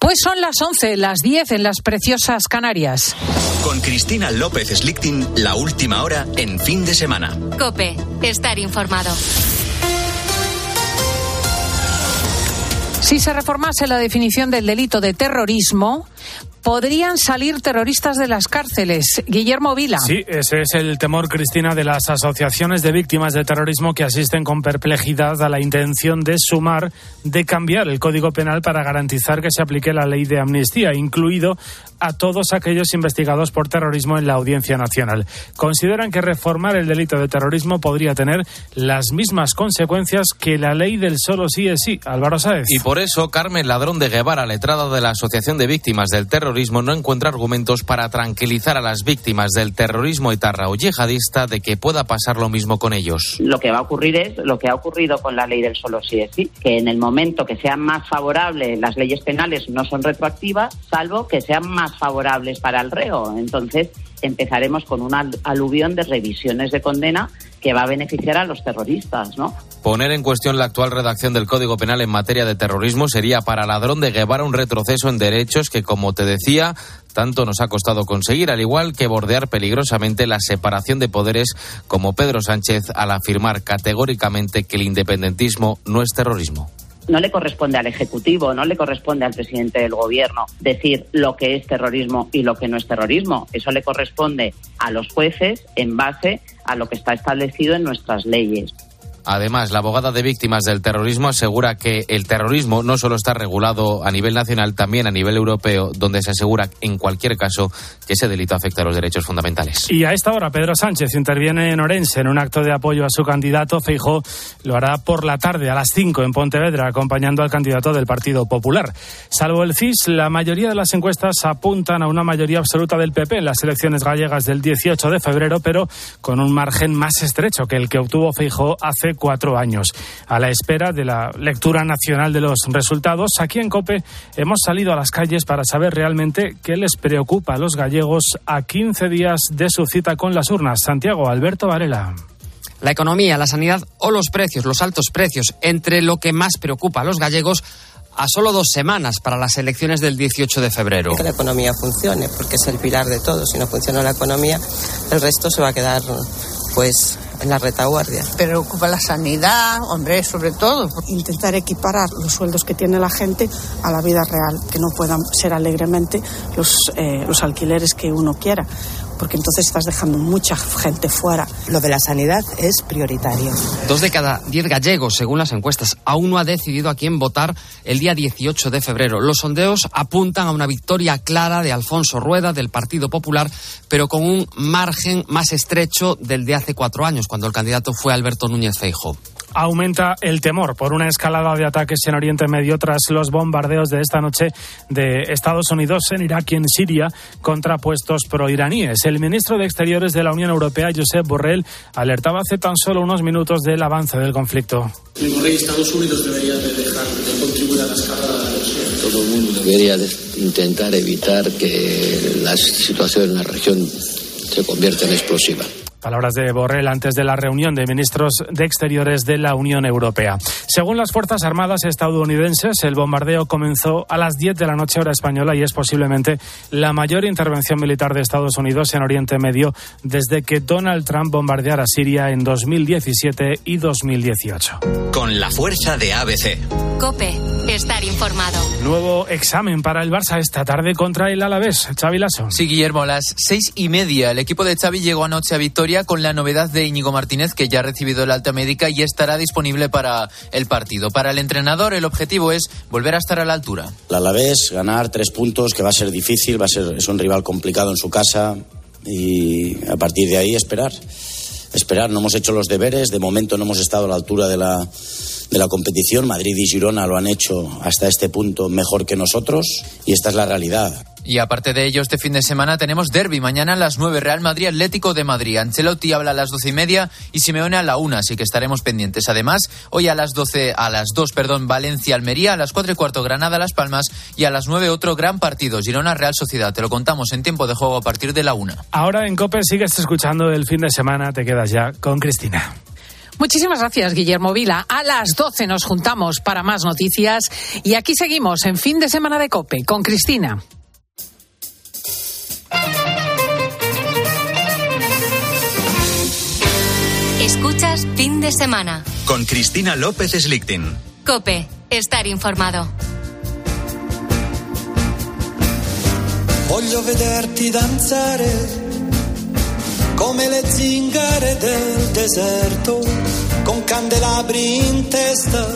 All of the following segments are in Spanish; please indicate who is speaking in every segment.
Speaker 1: Pues son las 11, las 10 en las preciosas Canarias.
Speaker 2: Con Cristina López Slichting, la última hora en fin de semana.
Speaker 3: Cope, estar informado.
Speaker 1: Si se reformase la definición del delito de terrorismo, podrían salir terroristas de las cárceles. Guillermo Vila.
Speaker 4: Sí, ese es el temor, Cristina, de las asociaciones de víctimas de terrorismo que asisten con perplejidad a la intención de sumar, de cambiar el Código Penal para garantizar que se aplique la ley de amnistía, incluido a todos aquellos investigados por terrorismo en la Audiencia Nacional. Consideran que reformar el delito de terrorismo podría tener las mismas consecuencias que la ley del solo sí es sí. Álvaro Sáez.
Speaker 5: Y por eso, Carmen Ladrón de Guevara, letrada de la Asociación de Víctimas del Terrorismo, no encuentra argumentos para tranquilizar a las víctimas del terrorismo etarra o yihadista de que pueda pasar lo mismo con ellos.
Speaker 6: Lo que va a ocurrir es lo que ha ocurrido con la ley del solo sí es sí, que en el momento que sean más favorables las leyes penales no son retroactivas, salvo que sean más favorables para el reo. Entonces empezaremos con una aluvión de revisiones de condena que va a beneficiar a los terroristas, ¿no?
Speaker 5: Poner en cuestión la actual redacción del Código Penal en materia de terrorismo sería para Ladrón de Guevara un retroceso en derechos que, como te decía, tanto nos ha costado conseguir, al igual que bordear peligrosamente la separación de poderes, como Pedro Sánchez al afirmar categóricamente que el independentismo no es terrorismo
Speaker 6: no le corresponde al Ejecutivo, no le corresponde al presidente del Gobierno decir lo que es terrorismo y lo que no es terrorismo. Eso le corresponde a los jueces en base a lo que está establecido en nuestras leyes.
Speaker 5: Además, la abogada de víctimas del terrorismo asegura que el terrorismo no solo está regulado a nivel nacional, también a nivel europeo, donde se asegura en cualquier caso que ese delito afecta a los derechos fundamentales.
Speaker 4: Y a esta hora, Pedro Sánchez interviene en Orense en un acto de apoyo a su candidato. Feijó lo hará por la tarde a las 5 en Pontevedra, acompañando al candidato del Partido Popular. Salvo el CIS, la mayoría de las encuestas apuntan a una mayoría absoluta del PP en las elecciones gallegas del 18 de febrero, pero con un margen más estrecho que el que obtuvo Feijó hace cuatro años. A la espera de la lectura nacional de los resultados, aquí en COPE hemos salido a las calles para saber realmente qué les preocupa a los gallegos a 15 días de su cita con las urnas. Santiago Alberto Varela
Speaker 7: la economía, la sanidad o los precios, los altos precios, entre lo que más preocupa a los gallegos a solo dos semanas para las elecciones del 18 de febrero.
Speaker 8: Que la economía funcione, porque es el pilar de todo. Si no funciona la economía, el resto se va a quedar, pues, en la retaguardia.
Speaker 9: Preocupa la sanidad, hombre, sobre todo.
Speaker 10: Intentar equiparar los sueldos que tiene la gente a la vida real, que no puedan ser alegremente los, eh, los alquileres que uno quiera porque entonces estás dejando mucha gente fuera.
Speaker 8: Lo de la sanidad es prioritario.
Speaker 7: Dos de cada diez gallegos, según las encuestas, aún no ha decidido a quién votar el día 18 de febrero. Los sondeos apuntan a una victoria clara de Alfonso Rueda del Partido Popular, pero con un margen más estrecho del de hace cuatro años, cuando el candidato fue Alberto Núñez Feijóo
Speaker 4: aumenta el temor por una escalada de ataques en Oriente Medio tras los bombardeos de esta noche de Estados Unidos en Irak y en Siria contra puestos proiraníes. El ministro de Exteriores de la Unión Europea, Josep Borrell, alertaba hace tan solo unos minutos del avance del conflicto.
Speaker 11: Estados Unidos debería de dejar de contribuir a la escalada
Speaker 12: Todo el mundo debería intentar evitar que la situación en la región se convierta en explosiva.
Speaker 4: Palabras de Borrell antes de la reunión de ministros de Exteriores de la Unión Europea. Según las Fuerzas Armadas estadounidenses, el bombardeo comenzó a las 10 de la noche hora española y es posiblemente la mayor intervención militar de Estados Unidos en Oriente Medio desde que Donald Trump bombardeara Siria en 2017 y 2018.
Speaker 2: Con la fuerza de ABC.
Speaker 3: Cope, estar informado.
Speaker 4: Nuevo examen para el Barça esta tarde contra el Alavés. Xavi Lasso.
Speaker 13: Sí, Guillermo, a las seis y media el equipo de Xavi llegó anoche a Victoria con la novedad de Íñigo Martínez, que ya ha recibido el alta médica y estará disponible para el partido. Para el entrenador, el objetivo es volver a estar a la altura.
Speaker 14: La Alavés, ganar tres puntos, que va a ser difícil, va a ser, es un rival complicado en su casa y a partir de ahí esperar. Esperar, no hemos hecho los deberes, de momento no hemos estado a la altura de la, de la competición. Madrid y Girona lo han hecho hasta este punto mejor que nosotros y esta es la realidad.
Speaker 13: Y aparte de ello, este fin de semana tenemos derby. Mañana a las 9, Real Madrid Atlético de Madrid. Ancelotti habla a las doce y media y Simeone a la una, así que estaremos pendientes. Además, hoy a las 12, a las 2, perdón, Valencia Almería, a las cuatro y cuarto Granada Las Palmas y a las 9 otro gran partido, Girona Real Sociedad. Te lo contamos en tiempo de juego a partir de la una.
Speaker 4: Ahora en COPE sigues escuchando el fin de semana, te quedas ya con Cristina.
Speaker 1: Muchísimas gracias, Guillermo Vila. A las 12 nos juntamos para más noticias y aquí seguimos en fin de semana de Cope con Cristina.
Speaker 3: Escuchas fin de semana.
Speaker 2: Con Cristina López Slichting.
Speaker 3: Cope, estar informado.
Speaker 15: Voglio vederti danzare come le zingare del deserto, con candelabri in testa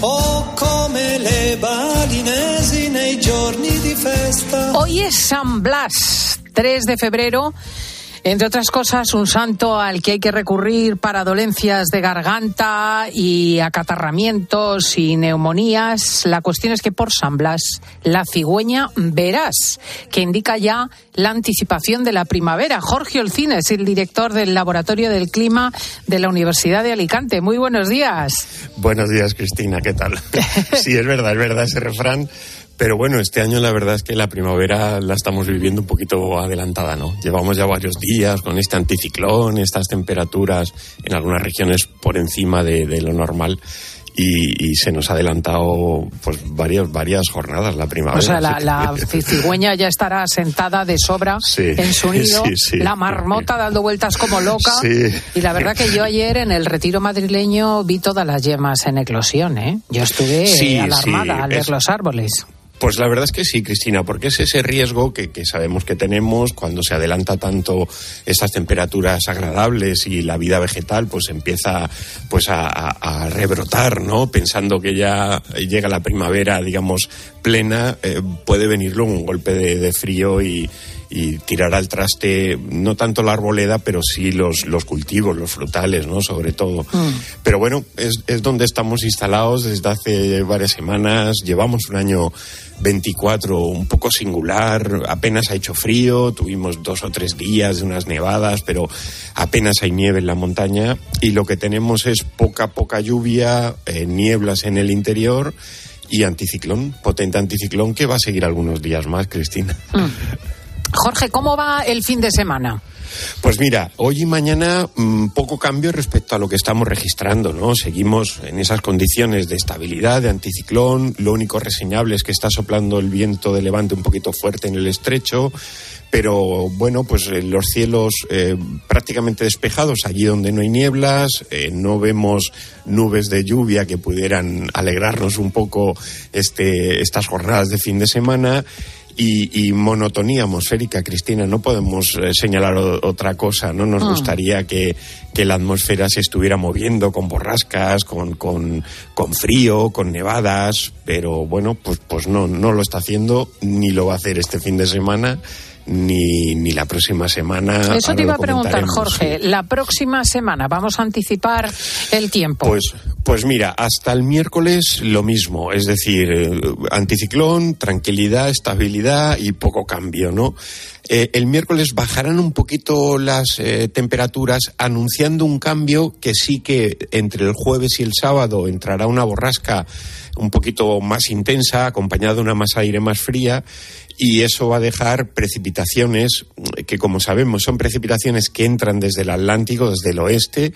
Speaker 15: o come le balinesi nei giorni di festa.
Speaker 1: Hoy es San Blas, 3 de febrero. Entre otras cosas, un santo al que hay que recurrir para dolencias de garganta y acatarramientos y neumonías. La cuestión es que por San Blas, la cigüeña verás, que indica ya la anticipación de la primavera. Jorge Olcina es el director del Laboratorio del Clima de la Universidad de Alicante. Muy buenos días.
Speaker 16: Buenos días, Cristina. ¿Qué tal? sí, es verdad, es verdad ese refrán. Pero bueno, este año la verdad es que la primavera la estamos viviendo un poquito adelantada, ¿no? Llevamos ya varios días con este anticiclón, estas temperaturas en algunas regiones por encima de, de lo normal. Y, y, se nos ha adelantado pues varias varias jornadas la primavera.
Speaker 1: O sea, la, la cigüeña ya estará sentada de sobra
Speaker 16: sí,
Speaker 1: en su nido,
Speaker 16: sí, sí,
Speaker 1: la marmota dando vueltas como loca. Y la verdad que yo ayer en el retiro madrileño vi todas las yemas en eclosión, ¿eh? Yo estuve alarmada al ver
Speaker 16: es...
Speaker 1: los árboles.
Speaker 16: Pues la verdad es que sí, Cristina, porque es ese riesgo que, que, sabemos que tenemos cuando se adelanta tanto estas temperaturas agradables y la vida vegetal pues empieza pues a, a, rebrotar, ¿no? Pensando que ya llega la primavera, digamos, plena, eh, puede venir luego un golpe de frío y, y tirar al traste no tanto la arboleda, pero sí los, los cultivos, los frutales, ¿no? Sobre todo. Mm. Pero bueno, es, es donde estamos instalados desde hace varias semanas. Llevamos un año 24 un poco singular, apenas ha hecho frío, tuvimos dos o tres días de unas nevadas, pero apenas hay nieve en la montaña y lo que tenemos es poca, poca lluvia, eh, nieblas en el interior y anticiclón, potente anticiclón que va a seguir algunos días más, Cristina.
Speaker 1: Mm. Jorge, ¿cómo va el fin de semana?
Speaker 16: Pues mira, hoy y mañana mmm, poco cambio respecto a lo que estamos registrando, ¿no? Seguimos en esas condiciones de estabilidad, de anticiclón. Lo único reseñable es que está soplando el viento de levante un poquito fuerte en el estrecho. Pero bueno, pues eh, los cielos eh, prácticamente despejados, allí donde no hay nieblas, eh, no vemos nubes de lluvia que pudieran alegrarnos un poco este, estas jornadas de fin de semana y, y, monotonía atmosférica, Cristina. No podemos eh, señalar o, otra cosa. No nos
Speaker 1: Ah.
Speaker 16: gustaría que, que, la atmósfera se estuviera moviendo con borrascas, con, con, con, frío, con nevadas, pero bueno, pues, pues no, no lo está haciendo ni lo va a hacer este fin de semana. Ni, ni la próxima semana.
Speaker 1: Eso te iba a preguntar, Jorge. La próxima semana, ¿vamos a anticipar el tiempo?
Speaker 16: Pues, pues mira, hasta el miércoles lo mismo. Es decir, eh, anticiclón, tranquilidad, estabilidad y poco cambio, ¿no? Eh, el miércoles bajarán un poquito las eh, temperaturas, anunciando un cambio que sí que entre el jueves y el sábado entrará una borrasca un poquito más intensa, acompañada de una masa de aire más fría, y eso va a dejar precipitaciones que, como sabemos, son precipitaciones que entran desde el Atlántico, desde el oeste,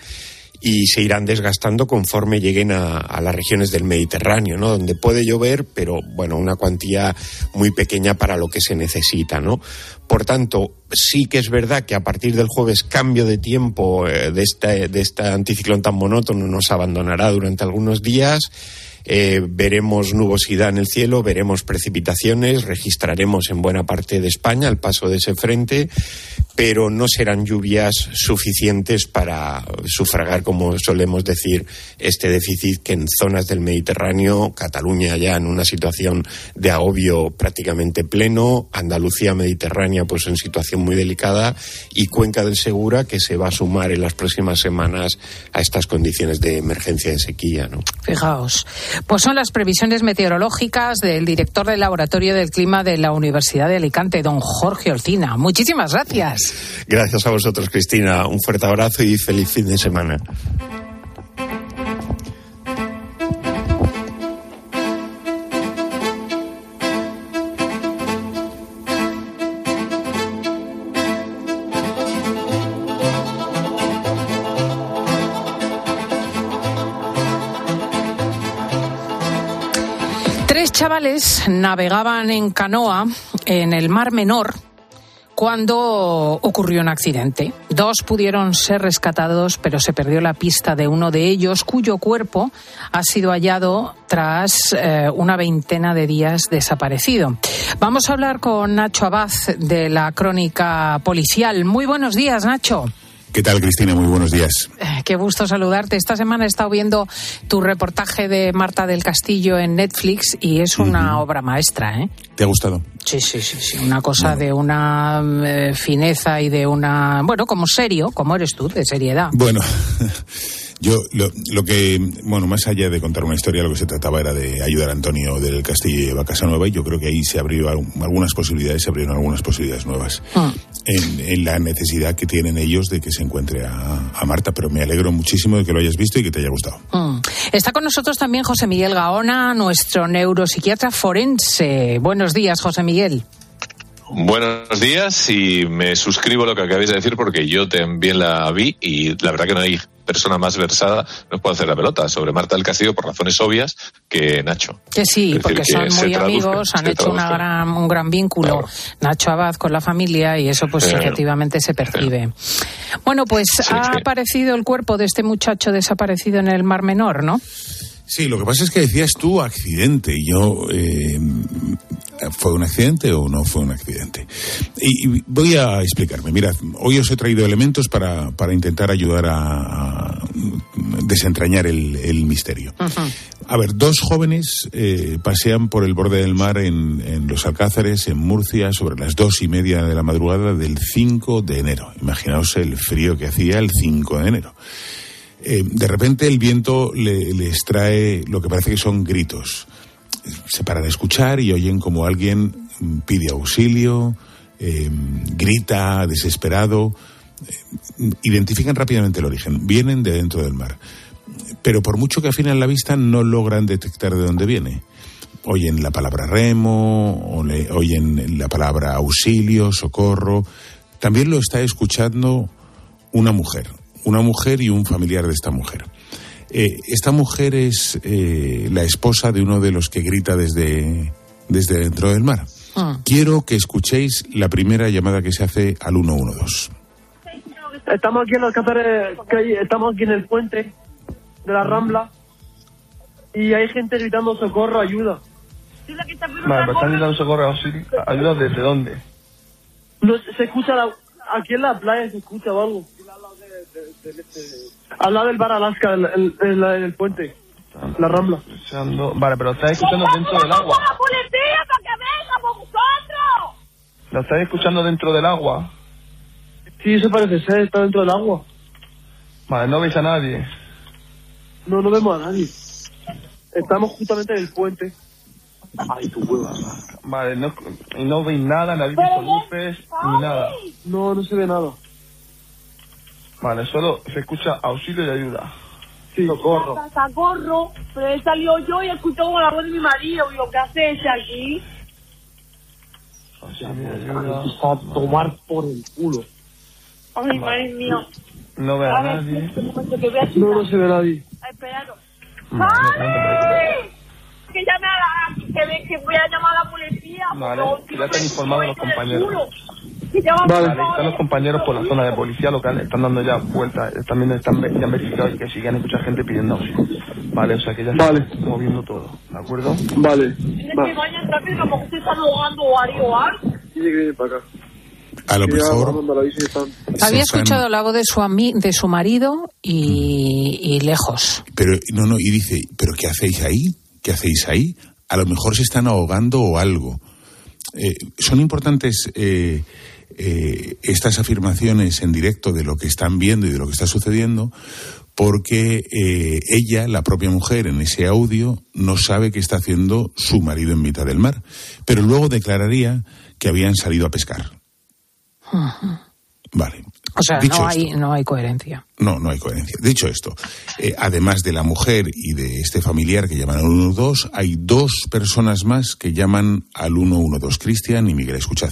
Speaker 16: y se irán desgastando conforme lleguen a, las regiones del Mediterráneo, ¿no? Donde puede llover, pero bueno, una cuantía muy pequeña para lo que se necesita, ¿no? Por tanto, sí que es verdad que a partir del jueves cambio de tiempo eh, de este, de este anticiclón tan monótono nos abandonará durante algunos días. Eh, veremos nubosidad en el cielo, veremos precipitaciones, registraremos en buena parte de España el paso de ese frente, pero no serán lluvias suficientes para sufragar, como solemos decir, este déficit que en zonas del Mediterráneo, Cataluña ya en una situación de agobio prácticamente pleno, Andalucía Mediterránea pues en situación muy delicada y Cuenca del Segura que se va a sumar en las próximas semanas a estas condiciones de emergencia de sequía. ¿no?
Speaker 1: Fijaos. Pues son las previsiones meteorológicas del director del Laboratorio del Clima de la Universidad de Alicante, don Jorge Olcina. Muchísimas gracias.
Speaker 16: Gracias a vosotros, Cristina. Un fuerte abrazo y feliz fin de semana.
Speaker 1: Tres chavales navegaban en canoa en el Mar Menor cuando ocurrió un accidente. Dos pudieron ser rescatados, pero se perdió la pista de uno de ellos, cuyo cuerpo ha sido hallado tras eh, una veintena de días desaparecido. Vamos a hablar con Nacho Abad de la Crónica Policial. Muy buenos días, Nacho.
Speaker 17: ¿Qué tal, Cristina? Muy buenos días.
Speaker 1: Eh, qué gusto saludarte. Esta semana he estado viendo tu reportaje de Marta del Castillo en Netflix y es una obra maestra, ¿eh?
Speaker 17: ¿Te ha gustado?
Speaker 1: Sí, sí, sí, sí. Una cosa de una eh, fineza y de una. Bueno, como serio, como eres tú, de seriedad.
Speaker 17: Bueno. Yo lo, lo, que, bueno, más allá de contar una historia, lo que se trataba era de ayudar a Antonio del Castillo a Casa Nueva y yo creo que ahí se abrió algunas posibilidades, se abrieron algunas posibilidades nuevas mm. en, en, la necesidad que tienen ellos de que se encuentre a, a, Marta, pero me alegro muchísimo de que lo hayas visto y que te haya gustado.
Speaker 1: Mm. Está con nosotros también José Miguel Gaona, nuestro neuropsiquiatra forense. Buenos días, José Miguel.
Speaker 18: Buenos días y me suscribo a lo que acabáis de decir porque yo también la vi y la verdad que no hay persona más versada nos puede hacer la pelota sobre Marta del Castillo por razones obvias que Nacho.
Speaker 1: Que sí, porque son muy amigos, han hecho una gran, un gran vínculo Nacho Abad con la familia y eso pues efectivamente se percibe. Bueno, pues ha aparecido el cuerpo de este muchacho desaparecido en el Mar Menor, ¿no?
Speaker 17: Sí, lo que pasa es que decías tú accidente y yo eh, ¿Fue un accidente o no fue un accidente? Y, voy a explicarme. Mirad, hoy os he traído elementos para, para intentar ayudar a, desentrañar el, misterio. A ver, dos jóvenes eh, pasean por el borde del mar en, en, los Alcázares, en Murcia, sobre las dos y media de la madrugada del 5 de enero. Imaginaos el frío que hacía el 5 de enero. Eh, de repente el viento les trae lo que parece que son gritos se paran a escuchar y oyen como alguien pide auxilio, em, grita desesperado. Eh, identifican rápidamente el origen. Vienen de dentro del mar. Pero por mucho que afinan la vista, no logran detectar de dónde viene. Oyen la palabra remo, oyen la palabra auxilio, socorro. También lo está escuchando una mujer, una mujer y un familiar de esta mujer. Eh, esta mujer es eh, la esposa de uno de los que grita desde, desde dentro del mar. Ah. Quiero que escuchéis la primera llamada que se hace al 112.
Speaker 19: Estamos aquí en los estamos aquí en el puente de la Rambla y hay gente gritando socorro, ayuda.
Speaker 20: Vale, pero están gritando socorro, ayuda desde dónde?
Speaker 19: No, se escucha aquí en la playa se escucha algo. Al lado del bar Alaska, en el, el, puente, la rambla.
Speaker 20: Vale, pero está escuchando dentro del agua.
Speaker 21: la policía para que venga por vosotros!
Speaker 20: ¿Lo estáis escuchando dentro del agua?
Speaker 19: Sí, eso parece ser, está dentro del agua.
Speaker 20: Vale, ¿no veis a nadie?
Speaker 19: No, no vemos a nadie. Estamos justamente en el puente. Ay, tu hueva.
Speaker 20: Vale, no, no veis nada, nadie visto luces, ni nada.
Speaker 19: No, no se ve nada.
Speaker 20: Vale, solo se escucha auxilio y ayuda.
Speaker 19: Sí, socorro.
Speaker 21: Socorro, pero he salido yo y he escuchado la voz de mi marido. Digo, ¿qué hace ese aquí?
Speaker 19: Auxilio y ayuda. A tomar por el culo.
Speaker 21: Ay, madre mía.
Speaker 20: No ve a, nadie.
Speaker 19: no, no se ve a nadie.
Speaker 21: Ay, espérate. ¡Ay! Que llame a la... Que, que voy a llamar a la policía.
Speaker 20: Vale, ya te han informado los compañeros. Vale. están los compañeros por la zona de policía local, están dando ya vueltas, también están ya han verificado que siguen mucha gente pidiendo auxilio. Vale, o sea que ya
Speaker 19: vale.
Speaker 20: está moviendo todo, ¿de acuerdo?
Speaker 19: Vale.
Speaker 17: A lo mejor.
Speaker 1: Había escuchado la voz de su, de su marido y, y, lejos.
Speaker 17: Pero, no, no, y dice, ¿pero qué hacéis ahí? ¿Qué hacéis ahí? A lo mejor se están ahogando o algo. Eh, son importantes eh, eh, estas afirmaciones en directo de lo que están viendo y de lo que está sucediendo, porque eh, ella, la propia mujer, en ese audio, no sabe qué está haciendo su marido en mitad del mar, pero luego declararía que habían salido a pescar. Vale.
Speaker 1: O sea, no, hay, no hay coherencia.
Speaker 17: No, no hay coherencia. Dicho esto, eh, además de la mujer y de este familiar que llaman al 112, hay dos personas más que llaman al 112. Cristian y Miguel, escuchad.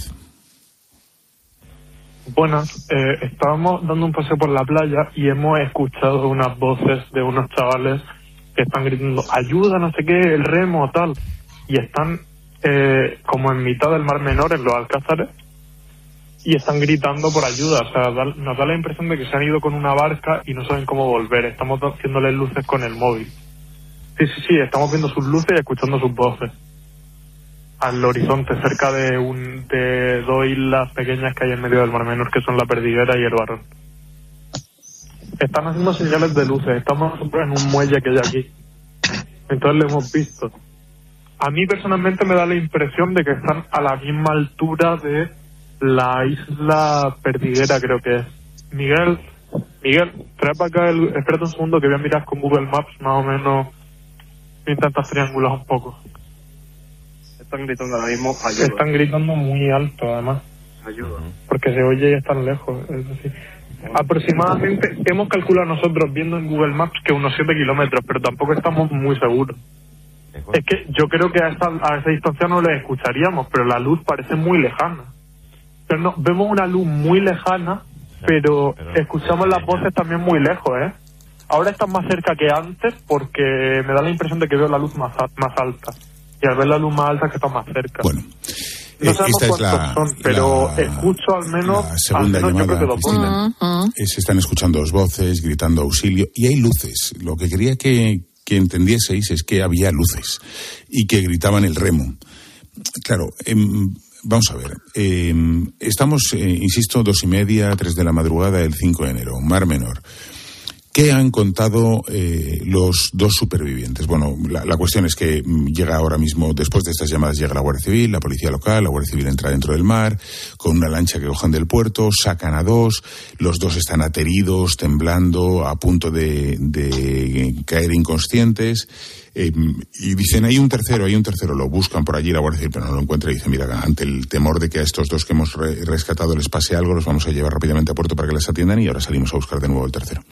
Speaker 22: Buenas, eh, estábamos dando un paseo por la playa y hemos escuchado unas voces de unos chavales que están gritando ayuda, no sé qué, el remo, tal. y están eh, como en mitad del Mar Menor, en los Alcázares, y están gritando por ayuda. O sea, nos da la impresión de que se han ido con una barca y no saben cómo volver. Estamos haciéndoles luces con el móvil. Sí, sí, sí, estamos viendo sus luces y escuchando sus voces. Al horizonte, cerca de, un, de dos islas pequeñas que hay en medio del Mar Menor, que son la Perdiguera y el Barrón. Están haciendo señales de luces. Estamos en un muelle que hay aquí. Entonces lo hemos visto. A mí personalmente me da la impresión de que están a la misma altura de la isla Perdiguera, creo que es. Miguel, Miguel, trae para acá el... Espérate un segundo que voy a mirar con Google Maps más o menos. Intentas triangular un poco.
Speaker 23: Están gritando ahora mismo ayuda.
Speaker 22: Están gritando muy alto, además.
Speaker 23: Ayuda.
Speaker 22: Porque se oye y están lejos. Es decir, aproximadamente hemos calculado nosotros viendo en Google Maps que unos 7 kilómetros, pero tampoco estamos muy seguros. Es que yo creo que a esa, a esa distancia no les escucharíamos, pero la luz parece muy lejana. Pero no, vemos una luz muy lejana, pero escuchamos las voces también muy lejos, ¿eh? Ahora están más cerca que antes porque me da la impresión de que veo la luz más, más alta. Y al ver la luz más alta que está más cerca.
Speaker 17: Bueno.
Speaker 22: No
Speaker 17: Eh,
Speaker 22: sabemos
Speaker 17: esta es
Speaker 22: cuántos
Speaker 17: la-
Speaker 22: son, pero
Speaker 17: la-
Speaker 22: escucho al menos,
Speaker 17: la
Speaker 22: al
Speaker 17: segunda
Speaker 22: menos yo creo
Speaker 17: llamada, Cristina. Eh, Se están escuchando dos voces, gritando auxilio, y hay luces. Lo que quería que, que entendieseis es que había luces y que gritaban el remo. Claro, em, vamos a ver. em, estamos, eh, insisto, dos y media, tres de la madrugada del 5 de enero, Mar Menor. ¿Qué han contado eh, los dos supervivientes? Bueno, la, cuestión es que mm, llega ahora mismo, después de estas llamadas, llega la Guardia Civil, la Policía Local, la Guardia Civil entra dentro del mar, con una lancha que cojan del puerto, sacan a dos, los dos están ateridos, temblando, a punto de, de caer inconscientes, eh, y dicen, hay un tercero, hay un tercero, lo buscan por allí la Guardia Civil, pero no lo encuentra y dicen, mira, ante el temor de que a estos dos que hemos re- rescatado les pase algo, los vamos a llevar rápidamente a puerto para que les atiendan y ahora salimos a buscar de nuevo el tercero.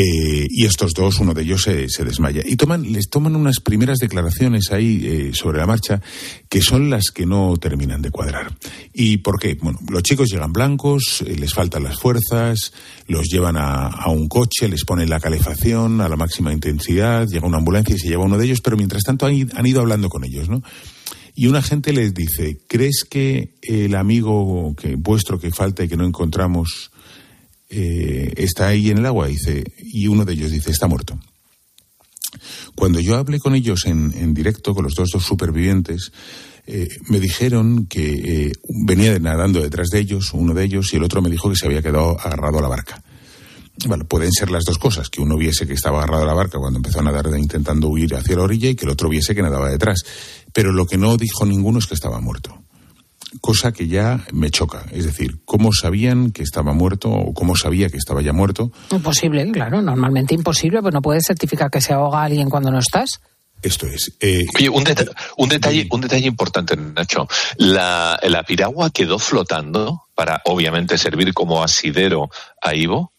Speaker 17: Eh, y estos dos, uno de ellos se, se desmaya. Y toman, les toman unas primeras declaraciones ahí eh, sobre la marcha que son las que no terminan de cuadrar. ¿Y por qué? Bueno, los chicos llegan blancos, eh, les faltan las fuerzas, los llevan a, un coche, les ponen la calefacción a la máxima intensidad, llega una ambulancia y se lleva uno de ellos, pero mientras tanto han, han ido hablando con ellos, ¿no? Y un agente les dice, ¿crees que el amigo que vuestro que falta y que no encontramos eh, está ahí en el agua? Dice, y uno de ellos dice, está muerto. Cuando yo hablé con ellos en, en directo, con los dos, supervivientes, eh, me dijeron que eh, venía nadando detrás de ellos, uno de ellos, y el otro me dijo que se había quedado agarrado a la barca. Bueno, pueden ser las dos cosas, que uno viese que estaba agarrado a la barca cuando empezó a nadar intentando huir hacia la orilla y que el otro viese que nadaba detrás. Pero lo que no dijo ninguno es que estaba muerto. Cosa que ya me choca. Es decir, ¿cómo sabían que estaba muerto o cómo sabía que estaba ya muerto?
Speaker 1: Imposible, claro, normalmente imposible, pues no puedes certificar que se ahoga alguien cuando no estás.
Speaker 17: Esto es. eh,
Speaker 18: Oye, un, deta- un detalle, un detalle importante, Nacho. La, la piragua quedó flotando para, obviamente, servir como asidero a Ivo.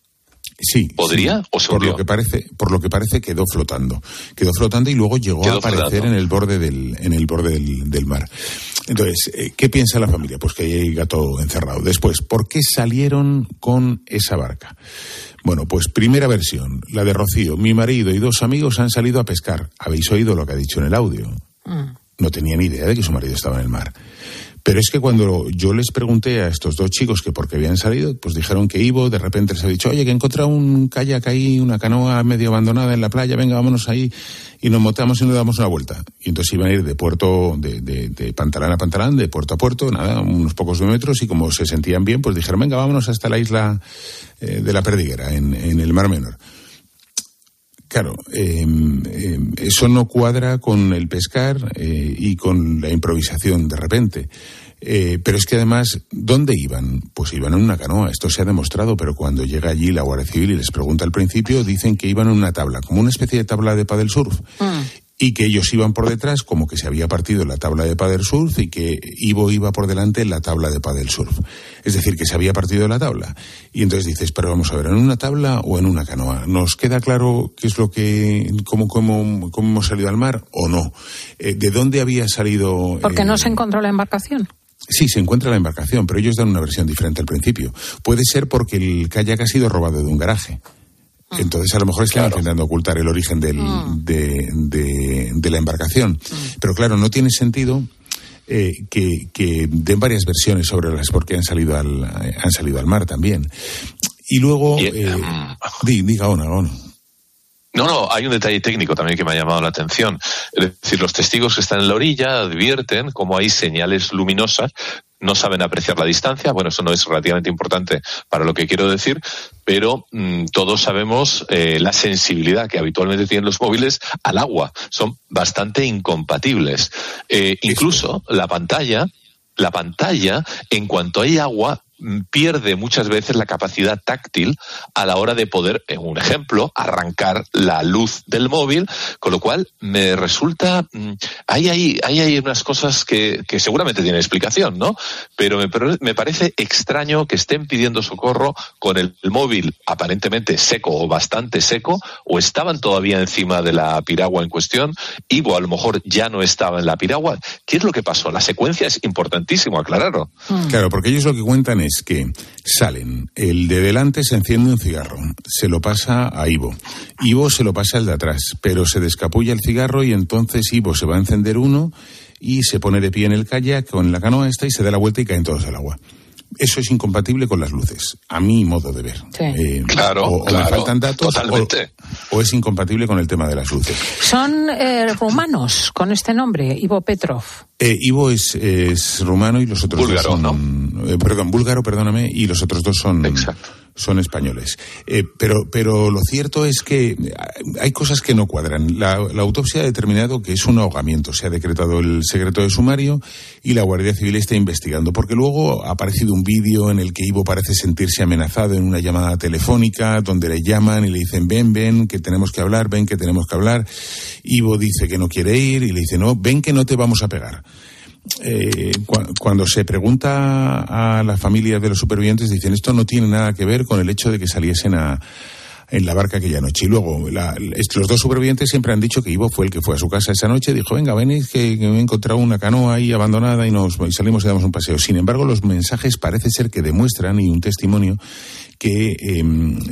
Speaker 17: Sí.
Speaker 18: ¿Podría
Speaker 17: sí.
Speaker 18: o se
Speaker 17: por lo que parece, por lo que parece quedó flotando. Quedó flotando y luego llegó
Speaker 18: Quedó
Speaker 17: a aparecer
Speaker 18: flotando.
Speaker 17: en el borde del, en el borde del, del mar. Entonces, eh, ¿qué piensa la familia? Pues que hay gato encerrado. Después, ¿por qué salieron con esa barca? Bueno, pues primera versión, la de Rocío. Mi marido y dos amigos han salido a pescar. Habéis oído lo que ha dicho en el audio. No tenía ni idea de que su marido estaba en el mar. Pero es que cuando yo les pregunté a estos dos chicos que por qué habían salido, pues dijeron que Ivo de repente les ha dicho, oye, que he encontrado un kayak ahí, una canoa medio abandonada en la playa, venga, vámonos ahí y nos montamos y nos damos una vuelta. Y entonces iban a ir de puerto, de, de, de pantalán a pantalán, de puerto a puerto, nada, unos pocos metros y como se sentían bien, pues dijeron, venga, vámonos hasta la isla eh, de la Perdiguera, en, en el Mar Menor. Claro, eh, eso no cuadra con el pescar eh, y con la improvisación de repente. Eh, pero es que además, ¿dónde iban? Pues iban en una canoa, esto se ha demostrado, pero cuando llega allí la Guardia Civil y les pregunta al principio, dicen que iban en una tabla, como una especie de tabla de paddle surf. Y que ellos iban por detrás, como que se había partido la tabla de paddle surf y que Ivo iba por delante en la tabla de paddle surf. Es decir, que se había partido la tabla. Y entonces dices, pero vamos a ver, ¿en una tabla o en una canoa? ¿Nos queda claro qué es lo que, cómo, cómo, cómo hemos salido al mar o no? Eh, ¿De dónde había salido?
Speaker 1: Porque
Speaker 17: eh,
Speaker 1: no se encontró la embarcación.
Speaker 17: Sí, se encuentra la embarcación, pero ellos dan una versión diferente al principio. Puede ser porque el kayak ha sido robado de un garaje. Entonces, a lo mejor están intentando ocultar el origen del,
Speaker 1: Mm.
Speaker 17: de, de- de la embarcación. Pero claro, no tiene sentido eh, que, que den varias versiones sobre las por qué han salido al, eh, han salido al mar también. Y luego, eh, di- diga Ona, Ona.
Speaker 18: No, no, hay un detalle técnico también que me ha llamado la atención. Es decir, los testigos que están en la orilla advierten cómo hay señales luminosas, no saben apreciar la distancia. Bueno, eso no es relativamente importante para lo que quiero decir, pero mm, todos sabemos eh, la sensibilidad que habitualmente tienen los móviles al agua. Son bastante incompatibles. Eh, incluso la pantalla, la pantalla, en cuanto hay agua, pierde muchas veces la capacidad táctil a la hora de poder, en un ejemplo, arrancar la luz del móvil, con lo cual me resulta, mm, hay ahí, hay ahí unas cosas que, que seguramente tienen explicación, ¿no? Pero me, pare- me parece extraño que estén pidiendo socorro con el, móvil aparentemente seco o bastante seco, o estaban todavía encima de la piragua en cuestión, y o a lo mejor ya no estaba en la piragua. ¿Qué es lo que pasó? La secuencia es importantísimo, aclararlo.
Speaker 17: Claro, porque ellos lo que cuentan es que salen, el de delante se enciende un cigarro, se lo pasa a Ivo, Ivo se lo pasa al de atrás, pero se descapulla el cigarro y entonces Ivo se va a encender uno y se pone de pie en el kayak con la canoa esta y se da la vuelta y caen todos al agua. Eso es incompatible con las luces, a mi modo de ver. Eh,
Speaker 18: Claro,
Speaker 17: o, o me faltan datos
Speaker 18: totalmente.
Speaker 17: O, o es incompatible con el tema de las luces.
Speaker 1: Son eh, rumanos con este nombre, Ivo Petrov.
Speaker 17: Eh, Ivo es, es rumano y los otros
Speaker 18: Búlgaro,
Speaker 17: dos son... eh, perdón, búlgaro, perdóname, y los otros dos son, son españoles. Eh, pero, pero lo cierto es que hay cosas que no cuadran. La, la autopsia ha determinado que es un ahogamiento. Se ha decretado el secreto de sumario y la Guardia Civil está investigando. Porque luego ha aparecido un vídeo en el que Ivo parece sentirse amenazado en una llamada telefónica donde le llaman y le dicen ven, ven, que tenemos que hablar, ven, que tenemos que hablar. Ivo dice que no quiere ir y le dice no, ven que no te vamos a pegar. Eh, cua- cuando se pregunta a la familia de los supervivientes, dicen esto no tiene nada que ver con el hecho de que saliesen a, en la barca aquella noche. Y luego, la- los dos supervivientes siempre han dicho que Ivo fue el que fue a su casa esa noche. Dijo, venga, venid, que, me he encontrado una canoa ahí abandonada y, nos, y salimos y damos un paseo. Sin embargo, los mensajes parece ser que demuestran, y un testimonio, que eh,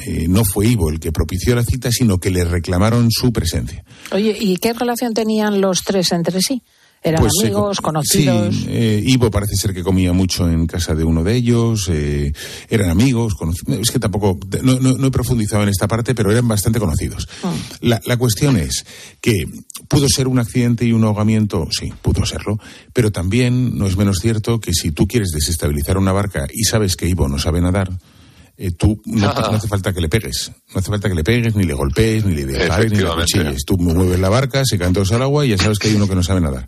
Speaker 17: eh, no fue Ivo el que propició la cita, sino que le reclamaron su presencia.
Speaker 1: Oye, ¿y qué relación tenían los tres entre sí? ¿Eran
Speaker 17: Pues, eh,
Speaker 1: amigos, conocidos?
Speaker 17: Sí, eh, Ivo parece ser que comía mucho en casa de uno de ellos, eh, eran amigos, conoci- es que tampoco, no, no- no he profundizado en esta parte, pero eran bastante conocidos. La, la cuestión es que pudo ser un accidente y un ahogamiento, sí, pudo serlo, pero también no es menos cierto que si tú quieres desestabilizar una barca y sabes que Ivo no sabe nadar, eh, tú no, no hace falta que le pegues, no hace falta que le pegues, ni le golpees, ni le dispares, ni le cuchilles. Tú mueves la barca, se caen todos al agua y ya sabes que hay uno que no sabe nadar.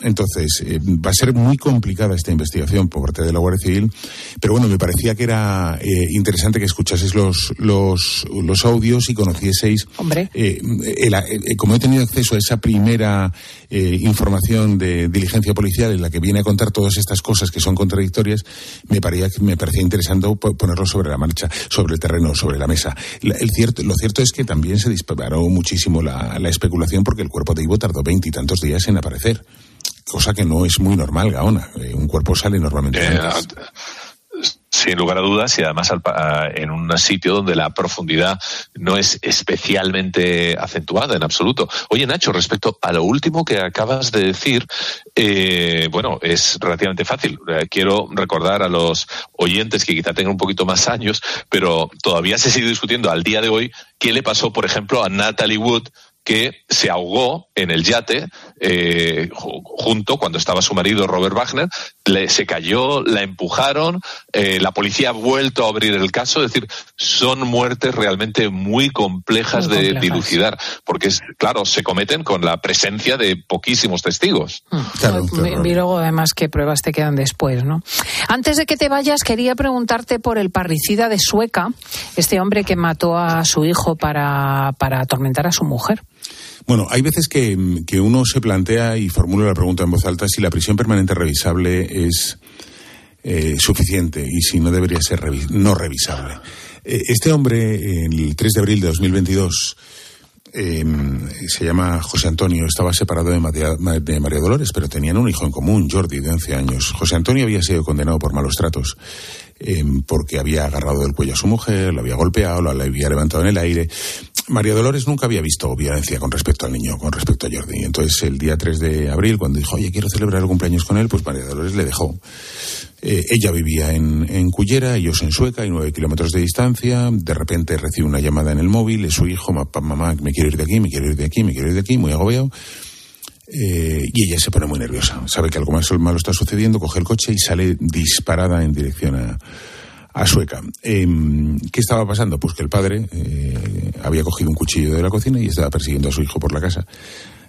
Speaker 17: Entonces, eh, va a ser muy complicada esta investigación por parte de la Guardia Civil, pero bueno, me parecía que era eh, interesante que escuchaseis los, los, los audios y conocieseis,
Speaker 1: Hombre.
Speaker 17: eh, el- como he tenido acceso a esa primera eh, información de diligencia policial en la que viene a contar todas estas cosas que son contradictorias, me parecía, me parecía interesante po- ponerlo sobre la marcha, sobre el terreno, sobre la mesa. La- el cierto, lo cierto es que también se disparó muchísimo la, la especulación porque el cuerpo de Ivo tardó veintitantos días en aparecer. Cosa que no es muy normal, Gaona. Eh, un cuerpo sale normalmente.
Speaker 18: Eh, sin lugar a dudas y además al pa- a- en un sitio donde la profundidad no es especialmente acentuada en absoluto. Oye Nacho, respecto a lo último que acabas de decir, eh, bueno, es relativamente fácil. Eh, quiero recordar a los oyentes que quizá tengan un poquito más años, pero todavía se sigue discutiendo al día de hoy qué le pasó, por ejemplo, a Natalie Wood que se ahogó en el yate eh, ju- junto cuando estaba su marido Robert Wagner, le- se cayó, la empujaron, eh, la policía ha vuelto a abrir el caso, es decir, son muertes realmente muy complejas
Speaker 1: Muy
Speaker 18: de
Speaker 1: complejas.
Speaker 18: dilucidar, porque es, claro, se cometen con la presencia de poquísimos testigos.
Speaker 1: Y luego además qué pruebas te quedan después, ¿no? Antes de que te vayas, quería preguntarte por el parricida de Sueca, este hombre que mató a su hijo para, para atormentar a su mujer.
Speaker 17: Bueno, hay veces que, que uno se plantea y formula la pregunta en voz alta si la prisión permanente revisable es eh, suficiente y si no debería ser revi- no revisable. Eh, este hombre, el 3 de abril de 2022, eh, se llama José Antonio, estaba separado de María, de María, Dolores, pero tenían un hijo en común, Jordi, de 11 años. José Antonio había sido condenado por malos tratos eh, porque había agarrado del cuello a su mujer, la había golpeado, la, había levantado en el aire. María Dolores nunca había visto violencia con respecto al niño, con respecto a Jordi. Entonces, el día 3 de abril, cuando dijo, oye, quiero celebrar el cumpleaños con él, pues María Dolores le dejó. Eh, ella vivía en, en, Cullera, ellos en Sueca, y nueve kilómetros de distancia. De repente recibe una llamada en el móvil, es su hijo, mamá, me quiero ir de aquí, me quiero ir de aquí, me quiero ir de aquí, muy agobiado. Eh, y ella se pone muy nerviosa. Sabe que algo más malo está sucediendo, coge el coche y sale disparada en dirección a, Sueca. Eh, ¿Qué estaba pasando? Pues que el padre eh, había cogido un cuchillo de la cocina y estaba persiguiendo a su hijo por la casa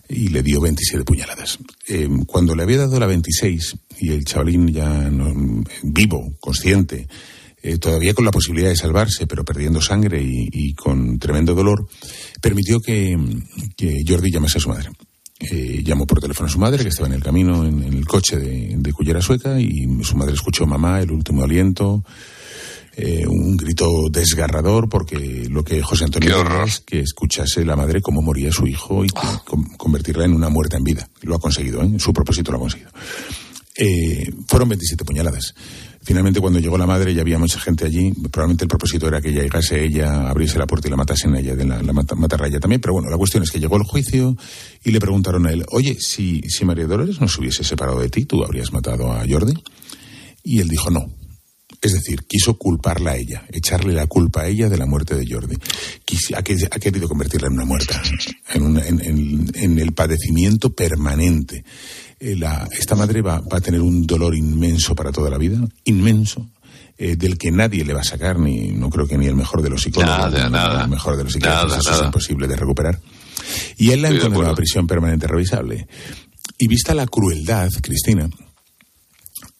Speaker 17: y le dio 27 puñaladas. Eh, cuando le había dado la 26 y el chavalín ya no, vivo, consciente, eh, todavía con la posibilidad de salvarse, pero perdiendo sangre y, con tremendo dolor, permitió que, Jordi llamase a su madre. Eh, llamó por teléfono a su madre, que estaba en el camino, en, en el coche de, de Cullera Sueca, y su madre escuchó mamá, el último aliento, eh, un grito desgarrador porque lo que José Antonio es que escuchase la madre cómo moría su hijo y
Speaker 1: Ah.
Speaker 17: con, convertirla en una muerta en vida. Lo ha conseguido, ¿eh? su propósito lo ha conseguido. Eh, fueron 27 puñaladas. Finalmente, cuando llegó la madre, ya había mucha gente allí. Probablemente el propósito era que llegase ella, abriese la puerta y la matasen a ella, de la, la ella también. Pero bueno, la cuestión es que llegó el juicio y le preguntaron a él, oye, si, si María Dolores no se hubiese separado de ti, ¿tú habrías matado a Jordi? Y él dijo, no, es decir, quiso culparla a ella, echarle la culpa a ella de la muerte de Jordi. Quis, ha, ha, querido convertirla en una muerta, en, una, en, en, en el padecimiento permanente. Eh, la, esta madre va, va, a tener un dolor inmenso para toda la vida, inmenso. Eh, del que nadie le va a sacar, ni no creo que ni el mejor de los psicólogos,
Speaker 18: nada, nada,
Speaker 17: el mejor de los psicólogos,
Speaker 18: nada,
Speaker 17: eso
Speaker 18: nada.
Speaker 17: es imposible de recuperar. Y él la condenado a prisión permanente revisable. Y vista la crueldad, Cristina,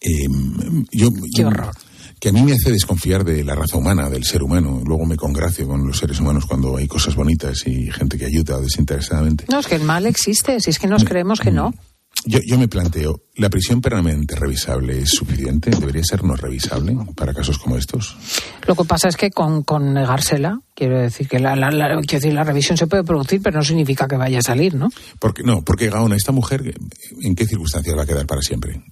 Speaker 17: eh, yo,
Speaker 1: Qué
Speaker 17: yo,
Speaker 1: horror
Speaker 17: que a mí me hace desconfiar de la raza humana, del ser humano. Luego me congracio con los seres humanos cuando hay cosas bonitas y gente que ayuda desinteresadamente.
Speaker 1: No, es que el mal existe, si es que nos creemos que no.
Speaker 17: Yo, yo me planteo, ¿la prisión permanente revisable es suficiente? ¿Debería ser no revisable para casos como estos?
Speaker 1: Lo que pasa es que con, con negársela, quiero decir que la, la, la, quiero decir, la revisión se puede producir, pero no significa que vaya a salir, ¿no?
Speaker 17: Porque, no, porque Gaona, esta mujer, ¿en qué circunstancias va a quedar para siempre?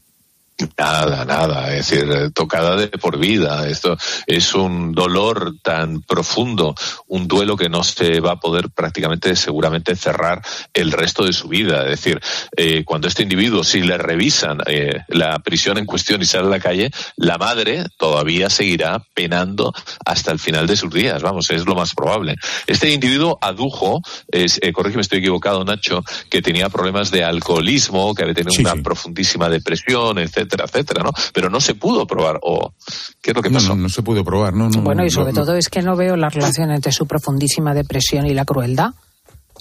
Speaker 18: Nada, nada, es decir, tocada de por vida. Esto es un dolor tan profundo, un duelo que no se va a poder prácticamente, seguramente, cerrar el resto de su vida. Es decir, eh, cuando este individuo, si le revisan eh, la prisión en cuestión y sale a la calle, la madre todavía seguirá penando hasta el final de sus días. Vamos, es lo más probable. Este individuo adujo, es, eh, corrígeme, estoy equivocado, Nacho, que tenía problemas de alcoholismo, que había tenido
Speaker 17: Sí,
Speaker 18: una
Speaker 17: sí.
Speaker 18: profundísima depresión, etcétera, etcétera, ¿no? Pero no se pudo probar. O ¿qué es lo que pasó?
Speaker 17: No, no, no se pudo probar, no, no.
Speaker 1: Bueno, y sobre
Speaker 17: no,
Speaker 1: todo es que no veo la relación entre su profundísima depresión y la crueldad.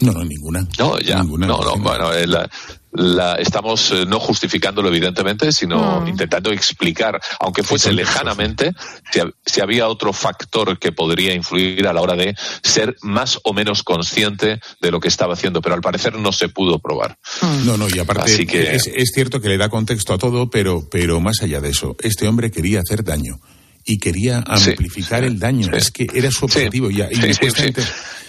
Speaker 17: No, no, ninguna.
Speaker 18: No, ya,
Speaker 17: Ninguna,
Speaker 18: no, no, bueno, eh, la, la- estamos eh, no justificándolo evidentemente, sino
Speaker 1: Mm.
Speaker 18: intentando explicar, aunque fuese lejanamente, si, si había otro factor que podría influir a la hora de ser más o menos consciente de lo que estaba haciendo, pero al parecer no se pudo probar.
Speaker 17: No, no, y aparte
Speaker 18: Así que-
Speaker 17: es, es cierto que le da contexto a todo, pero, pero más allá de eso, este hombre quería hacer daño y quería amplificar
Speaker 18: sí,
Speaker 17: el daño.
Speaker 18: sí.
Speaker 17: Es que era su objetivo ya. Y
Speaker 18: Sí,
Speaker 17: me cuesta,
Speaker 18: sí.
Speaker 17: ente-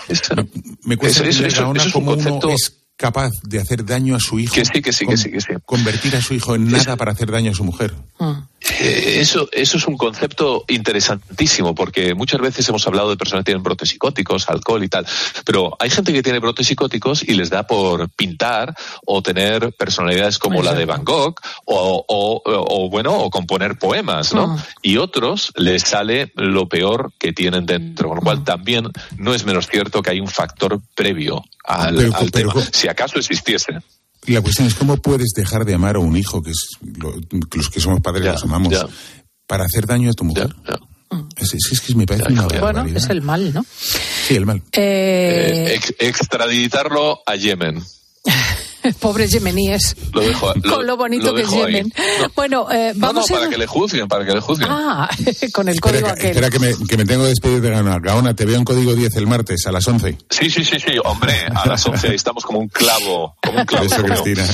Speaker 18: Eso-
Speaker 17: me, me cuesta
Speaker 18: eso- eso-
Speaker 17: entender,
Speaker 18: eso-
Speaker 17: Gaona,
Speaker 18: eso es un
Speaker 17: cómo uno es capaz de hacer daño a su hijo.
Speaker 18: Que sí, que sí, que sí, que sí.
Speaker 17: Convertir a su hijo en nada para hacer daño a su mujer.
Speaker 18: Eh, Eso, eso es un concepto interesantísimo porque muchas veces hemos hablado de personas que tienen brotes psicóticos, alcohol y tal, pero hay gente que tiene brotes psicóticos y les da por pintar o tener personalidades como la de Van Gogh o, o- o, bueno, o componer poemas, ¿no?
Speaker 1: Mm.
Speaker 18: Y otros les sale lo peor que tienen dentro, con lo cual también no es menos cierto que hay un factor previo al,
Speaker 17: Pero-
Speaker 18: al
Speaker 17: pero-
Speaker 18: tema, si acaso existiese.
Speaker 17: Y la cuestión es cómo puedes dejar de amar a un hijo, que es lo- los que somos padres
Speaker 18: Ya,
Speaker 17: los amamos,
Speaker 18: ya.
Speaker 17: para hacer daño a tu mujer. Es, es- es que me parece una
Speaker 1: Bueno, es el mal, ¿no?
Speaker 17: Sí, el mal.
Speaker 1: Eh,
Speaker 18: Eh, ex- extraditarlo a Yemen.
Speaker 1: Pobres yemeníes.
Speaker 18: Lo dejo, lo,
Speaker 1: con lo bonito
Speaker 18: lo
Speaker 1: que es. Yemen.
Speaker 18: No,
Speaker 1: Bueno, eh,
Speaker 18: no, no,
Speaker 1: vamos
Speaker 18: para
Speaker 1: a...
Speaker 18: que le juzguen, para que le juzguen.
Speaker 1: Ah, con el código
Speaker 17: Espera, que,
Speaker 1: aquel.
Speaker 17: espera que, me, que me tengo que despedir de Gaona. Gaona, te veo en código 10 el martes a las 11.
Speaker 18: Sí, sí, sí, sí, hombre, a las 11 ahí estamos como un clavo, como un clavo.
Speaker 17: Eso, Cristina.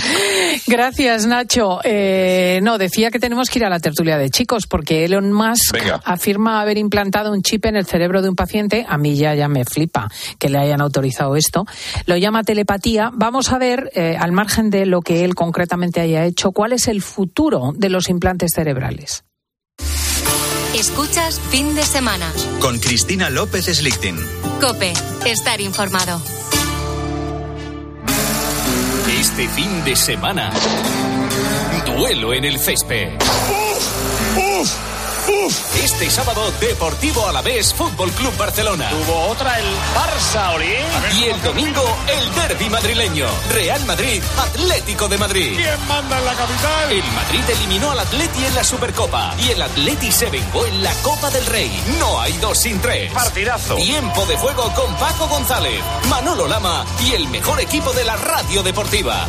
Speaker 1: Gracias, Nacho. Eh, no, decía que tenemos que ir a la tertulia de chicos porque Elon Musk
Speaker 18: Venga.
Speaker 1: afirma haber implantado un chip en el cerebro de un paciente. A mí ya, ya me flipa que le hayan autorizado esto. Lo llama telepatía. Vamos a ver, eh, al margen de lo que él concretamente haya hecho, cuál es el futuro de los implantes cerebrales.
Speaker 3: Escuchas fin de semana.
Speaker 2: Con Cristina López Slichting.
Speaker 3: Cope, estar informado.
Speaker 24: Este fin de semana, duelo en el césped. Este sábado, Deportivo Alavés Fútbol Club Barcelona.
Speaker 25: Tuvo otra el Barça, Oli.
Speaker 24: Y el domingo, el derby madrileño. Real Madrid, Atlético de Madrid.
Speaker 25: ¿Quién manda en la capital?
Speaker 24: El Madrid eliminó al Atleti en la Supercopa y el Atleti se vengó en la Copa del Rey. No hay dos sin tres.
Speaker 25: Partidazo.
Speaker 24: Tiempo de juego con Paco González, Manolo Lama y el mejor equipo de la radio deportiva.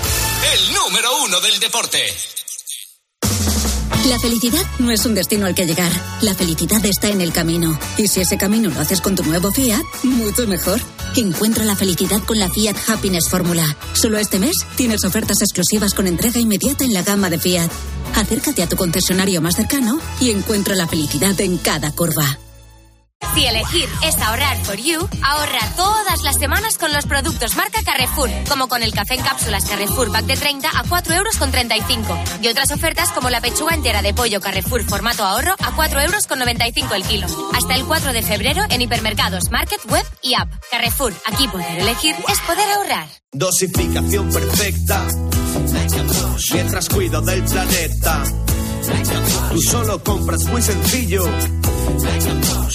Speaker 24: El número uno del deporte.
Speaker 26: La felicidad no es un destino al que llegar. La felicidad está en el camino. Y si ese camino lo haces con tu nuevo Fiat, mucho mejor. Encuentra la felicidad con la Fiat Happiness Fórmula. Solo este mes tienes ofertas exclusivas con entrega inmediata en la gama de Fiat. Acércate a tu concesionario más cercano y encuentra la felicidad en cada curva.
Speaker 3: Si elegir es ahorrar for you, ahorra todas las semanas con los productos marca Carrefour, como con el café en cápsulas Carrefour Pack de 30 a 4 euros con 35 y otras ofertas como la pechuga entera de pollo Carrefour formato ahorro a 4 euros con 95 el kilo. Hasta el 4 de febrero en hipermercados, market, web y app. Carrefour, aquí poder elegir es poder ahorrar.
Speaker 27: Dosificación perfecta. Mientras cuido del planeta. Tú solo compras muy sencillo.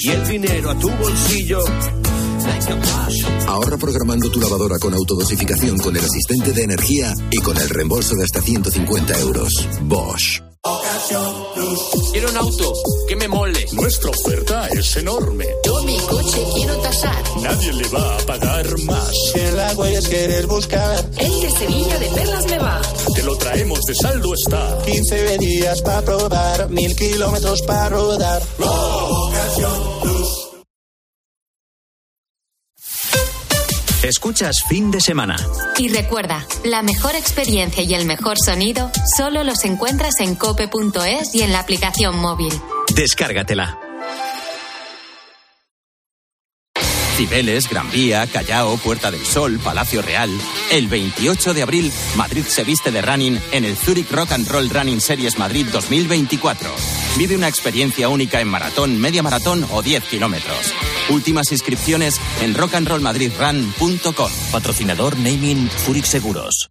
Speaker 27: Y el dinero a tu bolsillo.
Speaker 28: Ahorra programando tu lavadora con autodosificación con el asistente de energía y con el reembolso de hasta 150 euros. Bosch.
Speaker 24: Quiero un auto que me mole.
Speaker 29: Nuestra oferta es enorme.
Speaker 26: Yo mi coche quiero tasar.
Speaker 29: Nadie le va a pagar más.
Speaker 15: Si en la huellas quieres buscar.
Speaker 26: El de Sevilla de Perlas me va.
Speaker 29: Te lo traemos de saldo está.
Speaker 15: 15 días para probar. Mil kilómetros para rodar.
Speaker 2: Escuchas fin de semana.
Speaker 3: Y recuerda, la mejor experiencia y el mejor sonido solo los encuentras en cope.es y en la aplicación móvil.
Speaker 2: Descárgatela.
Speaker 30: Cibeles, Gran Vía, Callao, Puerta del Sol, Palacio Real. El 28 de abril, Madrid se viste de running en el Zurich Rock and Roll Running Series Madrid 2024. Vive una experiencia única en maratón, media maratón o 10 kilómetros. Últimas inscripciones en rockandrollmadridrun.com.
Speaker 24: Patrocinador Naming Zurich Seguros.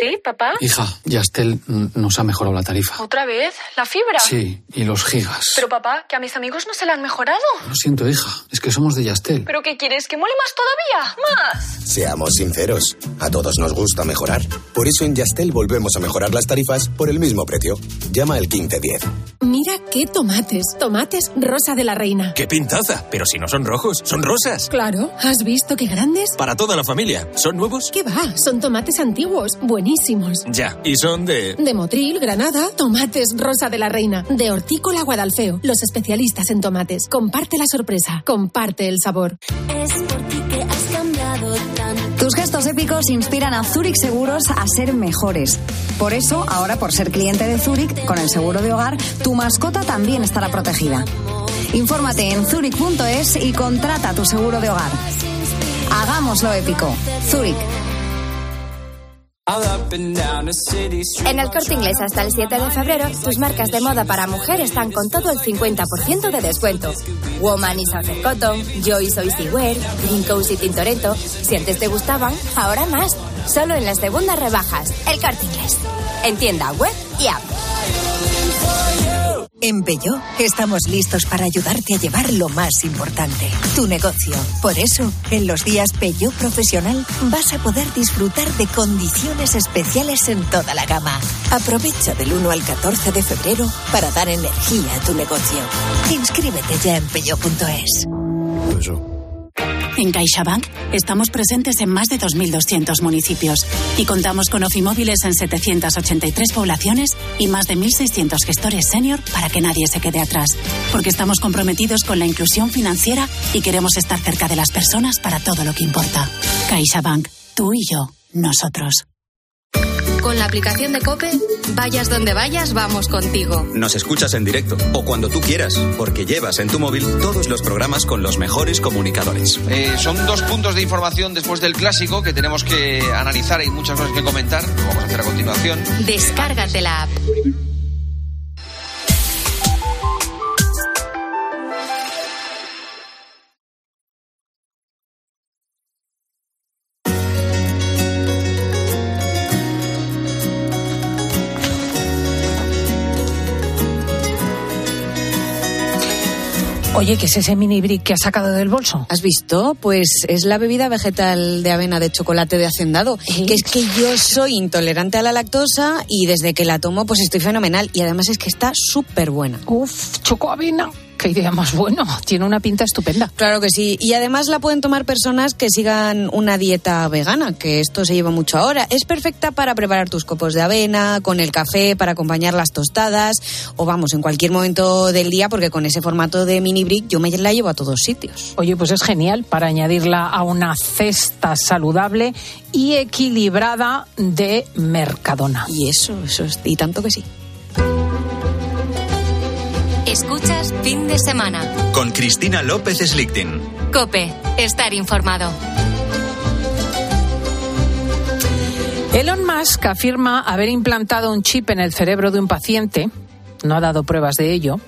Speaker 31: ¿Sí, papá?
Speaker 32: Hija, Yastel nos ha mejorado la tarifa.
Speaker 31: ¿Otra vez? ¿La fibra?
Speaker 32: Sí, y los gigas.
Speaker 31: Pero papá, que a mis amigos no se la han mejorado.
Speaker 32: Lo siento, hija, es que somos de Yastel.
Speaker 31: ¿Pero qué quieres? ¿Que mole más todavía? ¡Más!
Speaker 33: Seamos sinceros, a todos nos gusta mejorar. Por eso en Yastel volvemos a mejorar las tarifas por el mismo precio. Llama al 1510.
Speaker 34: Mira qué tomates. Tomates rosa de la reina.
Speaker 24: ¡Qué pintaza! Pero si no son rojos, son rosas.
Speaker 34: Claro. ¿Has visto qué grandes?
Speaker 24: Para toda la familia. ¿Son nuevos?
Speaker 34: ¿Qué va? Son tomates antiguos. Buenísimos.
Speaker 24: Ya. ¿Y son de...?
Speaker 34: De Motril, Granada, tomates rosa de la reina. De Hortícola Guadalfeo. Los especialistas en tomates. Comparte la sorpresa. Comparte el sabor.
Speaker 35: Es por ti que has cambiado tanto.
Speaker 36: Tus gestos épicos inspiran a Zurich Seguros a ser mejores. Por eso, ahora por ser cliente de Zurich, con el seguro de hogar, tu mascota también estará protegida. Infórmate en zurich.es y contrata tu seguro de hogar. Hagámoslo épico. Zurich.
Speaker 37: En el corte inglés hasta el 7 de febrero, tus marcas de moda para mujer están con todo el 50% de descuento. Woman y Southern Cotton, Joy Soisty Wear, Green y Tintoretto. Si antes te gustaban, ahora más. Solo en las segundas rebajas. El corte inglés. En tienda web y app.
Speaker 38: En Peugeot estamos listos para ayudarte a llevar lo más importante, tu negocio. Por eso, en los días Peugeot Profesional vas a poder disfrutar de condiciones especiales en toda la gama. Aprovecha del 1 al 14 de febrero para dar energía a tu negocio. Inscríbete ya en peugeot.es.
Speaker 39: En CaixaBank estamos presentes en más de 2.200 municipios y contamos con ofimóviles en 783 poblaciones y más de 1.600 gestores senior para que nadie se quede atrás. Porque estamos comprometidos con la inclusión financiera y queremos estar cerca de las personas para todo lo que importa. CaixaBank, tú y yo, nosotros.
Speaker 37: Con la aplicación de Cope, vayas donde vayas, vamos contigo.
Speaker 2: Nos escuchas en directo o cuando tú quieras, porque llevas en tu móvil todos los programas con los mejores comunicadores.
Speaker 40: Eh, son dos puntos de información después del clásico que tenemos que analizar. Hay muchas cosas que comentar. Lo vamos a hacer a continuación.
Speaker 37: Descárgate la app.
Speaker 1: Oye, ¿qué es ese mini brick que has sacado del bolso?
Speaker 41: ¿Has visto? Pues es la bebida vegetal de avena de chocolate de hacendado. Que es que yo soy intolerante a la lactosa y desde que la tomo pues estoy fenomenal. Y además es que está súper buena.
Speaker 1: Uf, choco avena. Qué idea más buena. Tiene una pinta estupenda.
Speaker 41: Claro que sí. Y además la pueden tomar personas que sigan una dieta vegana, que esto se lleva mucho ahora. Es perfecta para preparar tus copos de avena, con el café, para acompañar las tostadas, o vamos, en cualquier momento del día, porque con ese formato de mini brick yo me la llevo a todos sitios.
Speaker 1: Oye, pues es genial para añadirla a una cesta saludable y equilibrada de Mercadona.
Speaker 41: Y eso, eso es, y tanto que sí.
Speaker 37: Escuchas fin de semana.
Speaker 2: Con Cristina López Slichting.
Speaker 37: Cope, estar informado.
Speaker 1: Elon Musk afirma haber implantado un chip en el cerebro de un paciente, no ha dado pruebas de ello,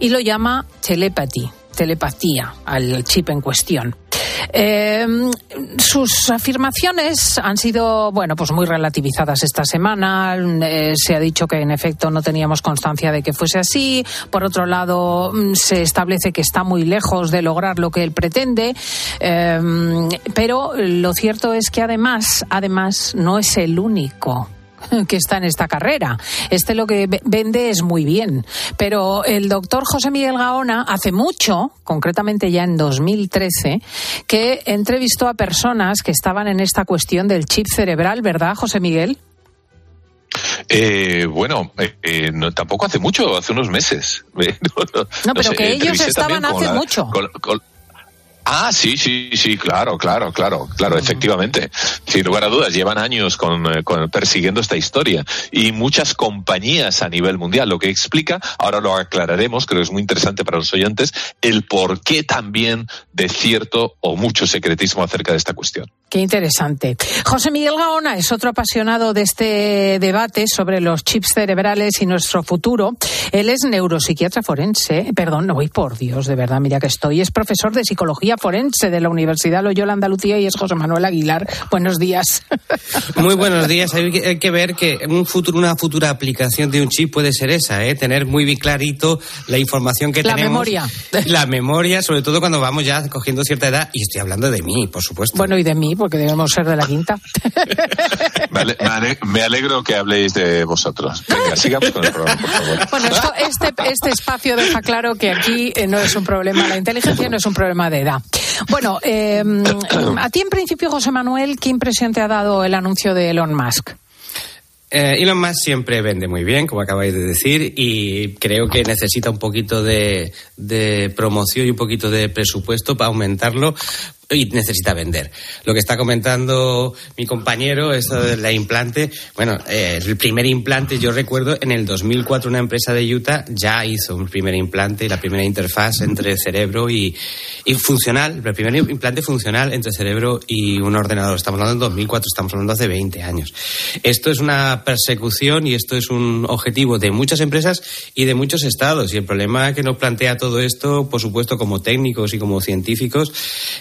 Speaker 1: y lo llama telepathy, telepatía al chip en cuestión. Eh, sus afirmaciones han sido, bueno, pues muy relativizadas esta semana. Eh, se ha dicho que en efecto no teníamos constancia de que fuese así. Por otro lado, mm, se establece que está muy lejos de lograr lo que él pretende. Eh, pero lo cierto es que además, además, no es el único que está en esta carrera. Este lo que vende es muy bien. Pero el doctor José Miguel Gaona hace mucho, concretamente ya en 2013, que entrevistó a personas que estaban en esta cuestión del chip cerebral, ¿verdad, José Miguel?
Speaker 18: Eh, bueno, eh, eh, no, tampoco hace mucho, hace unos meses.
Speaker 1: no, no, pero
Speaker 18: sé,
Speaker 1: que ellos estaban hace
Speaker 18: la-
Speaker 1: mucho.
Speaker 18: con- con- Ah, sí, sí, sí, claro, claro, claro, claro, efectivamente. Sin lugar a dudas, llevan años con, eh, con- persiguiendo esta historia y muchas compañías a nivel mundial, lo que explica, ahora lo aclararemos, creo que es muy interesante para los oyentes, el porqué también de cierto o mucho secretismo acerca de esta cuestión.
Speaker 1: Qué interesante. José Miguel Gaona es otro apasionado de este debate sobre los chips cerebrales y nuestro futuro. Él es neuropsiquiatra forense, perdón, no voy por Dios, de verdad, mira que estoy. Es profesor de psicología forense de la Universidad Loyola Andalucía y es José Manuel Aguilar. Buenos días.
Speaker 42: Muy buenos días. Hay que, hay que ver que un futuro, una futura aplicación de un chip puede ser esa, ¿eh? tener muy bien clarito la información que
Speaker 1: La
Speaker 42: tenemos.
Speaker 1: memoria.
Speaker 42: La memoria, sobre todo cuando vamos ya cogiendo cierta edad. Y estoy hablando de mí, por supuesto.
Speaker 1: Bueno, y de mí, porque debemos ser de la quinta.
Speaker 18: Me ale- me ale- me alegro que habléis de vosotros. Venga, sigamos con el programa, por favor.
Speaker 1: Bueno, esto- este, este espacio deja claro que aquí eh, no es un problema, la inteligencia no es un problema de edad. Bueno, eh, a ti en principio, José Manuel, ¿qué impresión te ha dado el anuncio de Elon Musk?
Speaker 42: Eh, Elon Musk siempre vende muy bien, como acabáis de decir, y creo que necesita un poquito de promoción y un poquito de presupuesto para aumentarlo y necesita vender. Lo que está comentando mi compañero, eso de la implante, bueno, eh, el primer implante, yo recuerdo, en el 2004 una empresa de Utah ya hizo un primer implante, la primera interfaz entre cerebro y, y funcional, el primer implante funcional entre cerebro y un ordenador. Estamos hablando en 2004, estamos hablando hace 20 años. Esto es una persecución y esto es un objetivo de muchas empresas y de muchos estados. Y el problema que nos plantea todo esto, por supuesto, como técnicos y como científicos,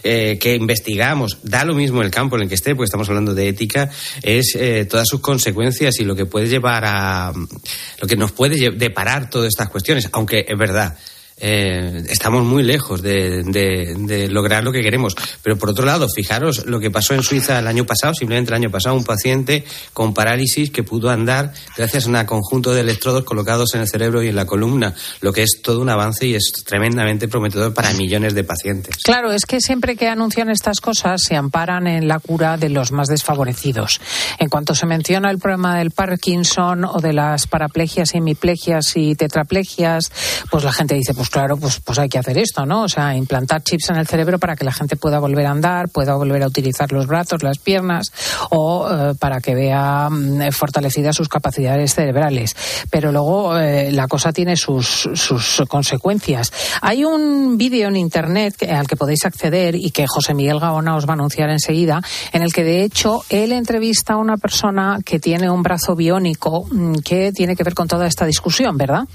Speaker 42: eh, que investigamos, da lo mismo el campo en el que esté, porque estamos hablando de ética, es eh, todas sus consecuencias y lo que puede llevar a. lo que nos puede deparar todas estas cuestiones. Aunque es verdad. Eh, estamos muy lejos de, de, lograr lo que queremos. Pero por otro lado, fijaros lo que pasó en Suiza el año pasado, simplemente el año pasado, un paciente con parálisis que pudo andar gracias a un conjunto de electrodos colocados en el cerebro y en la columna, lo que es todo un avance y es tremendamente prometedor para millones de pacientes.
Speaker 1: Claro, es que siempre que anuncian estas cosas se amparan en la cura de los más desfavorecidos. En cuanto se menciona el problema del Parkinson o de las paraplegias, hemiplegias y tetraplegias, pues la gente dice, pues claro, pues, pues hay que hacer esto, ¿no? O sea, implantar chips en el cerebro para que la gente pueda volver a andar, pueda volver a utilizar los brazos, las piernas o eh, para que vea mm, fortalecidas sus capacidades cerebrales. Pero luego eh, la cosa tiene sus, sus consecuencias. Hay un vídeo en Internet al que podéis acceder y que José Miguel Gaona os va a anunciar enseguida, en el que de hecho él entrevista a una persona que tiene un brazo biónico mm, que tiene que ver con toda esta discusión, ¿verdad?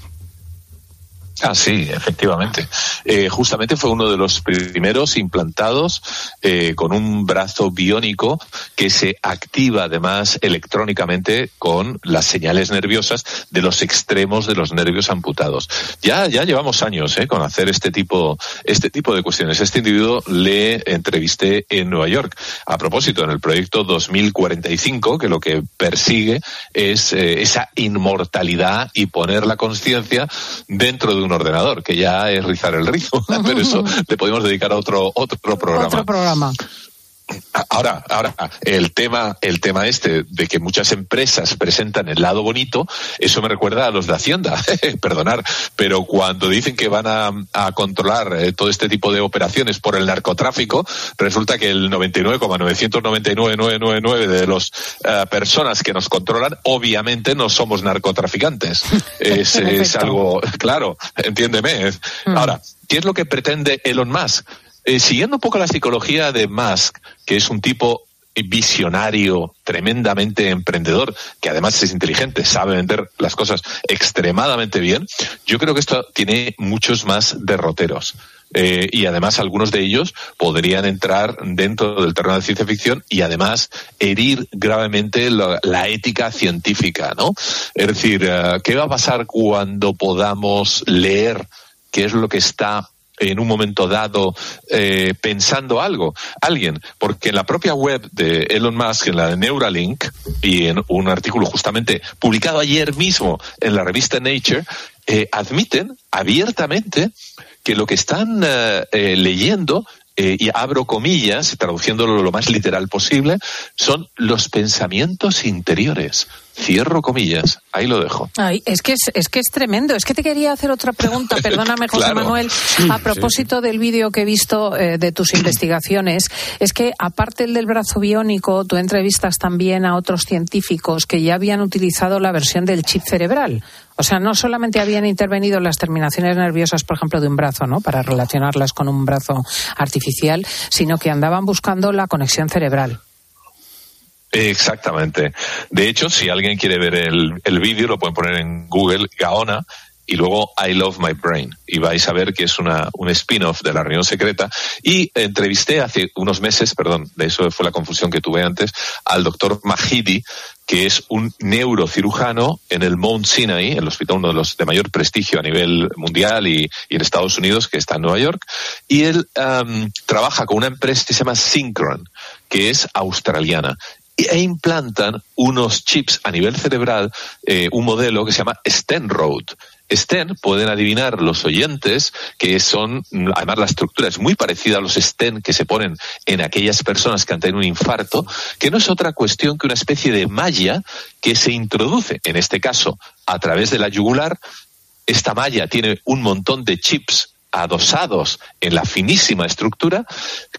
Speaker 18: Ah, sí, efectivamente. Eh, justamente fue uno de los primeros implantados eh, con un brazo biónico que se activa además electrónicamente con las señales nerviosas de los extremos de los nervios amputados. Ya, ya llevamos años eh, con hacer este tipo, este tipo de cuestiones. Este individuo le entrevisté en Nueva York. A propósito, en el proyecto 2045, que lo que persigue es eh, esa inmortalidad y poner la conciencia dentro de un ordenador, que ya es rizar el rizo, pero eso le podemos dedicar a otro, otro programa.
Speaker 1: Otro programa.
Speaker 18: Ahora, ahora, el tema, el tema este de que muchas empresas presentan el lado bonito, eso me recuerda a los de Hacienda, perdonar, pero cuando dicen que van a, a controlar eh, todo este tipo de operaciones por el narcotráfico, resulta que el 99,999,999 de las uh, personas que nos controlan, obviamente no somos narcotraficantes. es, es algo, claro, entiéndeme. Mm. Ahora, ¿qué es lo que pretende Elon Musk? Eh, siguiendo un poco la psicología de Musk, que es un tipo visionario, tremendamente emprendedor, que además es inteligente, sabe vender las cosas extremadamente bien, yo creo que esto tiene muchos más derroteros. Eh, y además algunos de ellos podrían entrar dentro del terreno de ciencia ficción y además herir gravemente la, la ética científica, ¿no? Es decir, uh, ¿qué va a pasar cuando podamos leer qué es lo que está en un momento dado eh, pensando algo, alguien, porque en la propia web de Elon Musk, en la de Neuralink, y en un artículo justamente publicado ayer mismo en la revista Nature, eh, admiten abiertamente que lo que están eh, leyendo y abro comillas, traduciéndolo lo más literal posible, son los pensamientos interiores. Cierro comillas, ahí lo dejo.
Speaker 1: Ay, es que es, es que es tremendo. Es que te quería hacer otra pregunta, perdóname José
Speaker 18: Claro.
Speaker 1: Manuel, a propósito del vídeo que he visto eh, de tus investigaciones. Es que aparte del brazo biónico, tú entrevistas también a otros científicos que ya habían utilizado la versión del chip cerebral. O sea, no solamente habían intervenido las terminaciones nerviosas, por ejemplo, de un brazo, ¿no? Para relacionarlas con un brazo artificial, sino que andaban buscando la conexión cerebral.
Speaker 18: Exactamente. De hecho, si alguien quiere ver el, el vídeo, lo pueden poner en Google, Gaona, y luego I Love My Brain. Y vais a ver que es una, un spin-off de la reunión secreta. Y entrevisté hace unos meses, perdón, de eso fue la confusión que tuve antes, al doctor Mahidi, que es un neurocirujano en el Mount Sinai, el hospital uno de los de mayor prestigio a nivel mundial y, y en Estados Unidos, que está en Nueva York. Y él um, trabaja con una empresa que se llama Synchron, que es australiana e implantan unos chips a nivel cerebral, eh, un modelo que se llama Stenroad. Sten, pueden adivinar los oyentes que son, además la estructura es muy parecida a los Sten que se ponen en aquellas personas que han tenido un infarto, que no es otra cuestión que una especie de malla que se introduce, en este caso, a través de la yugular. Esta malla tiene un montón de chips adosados en la finísima estructura,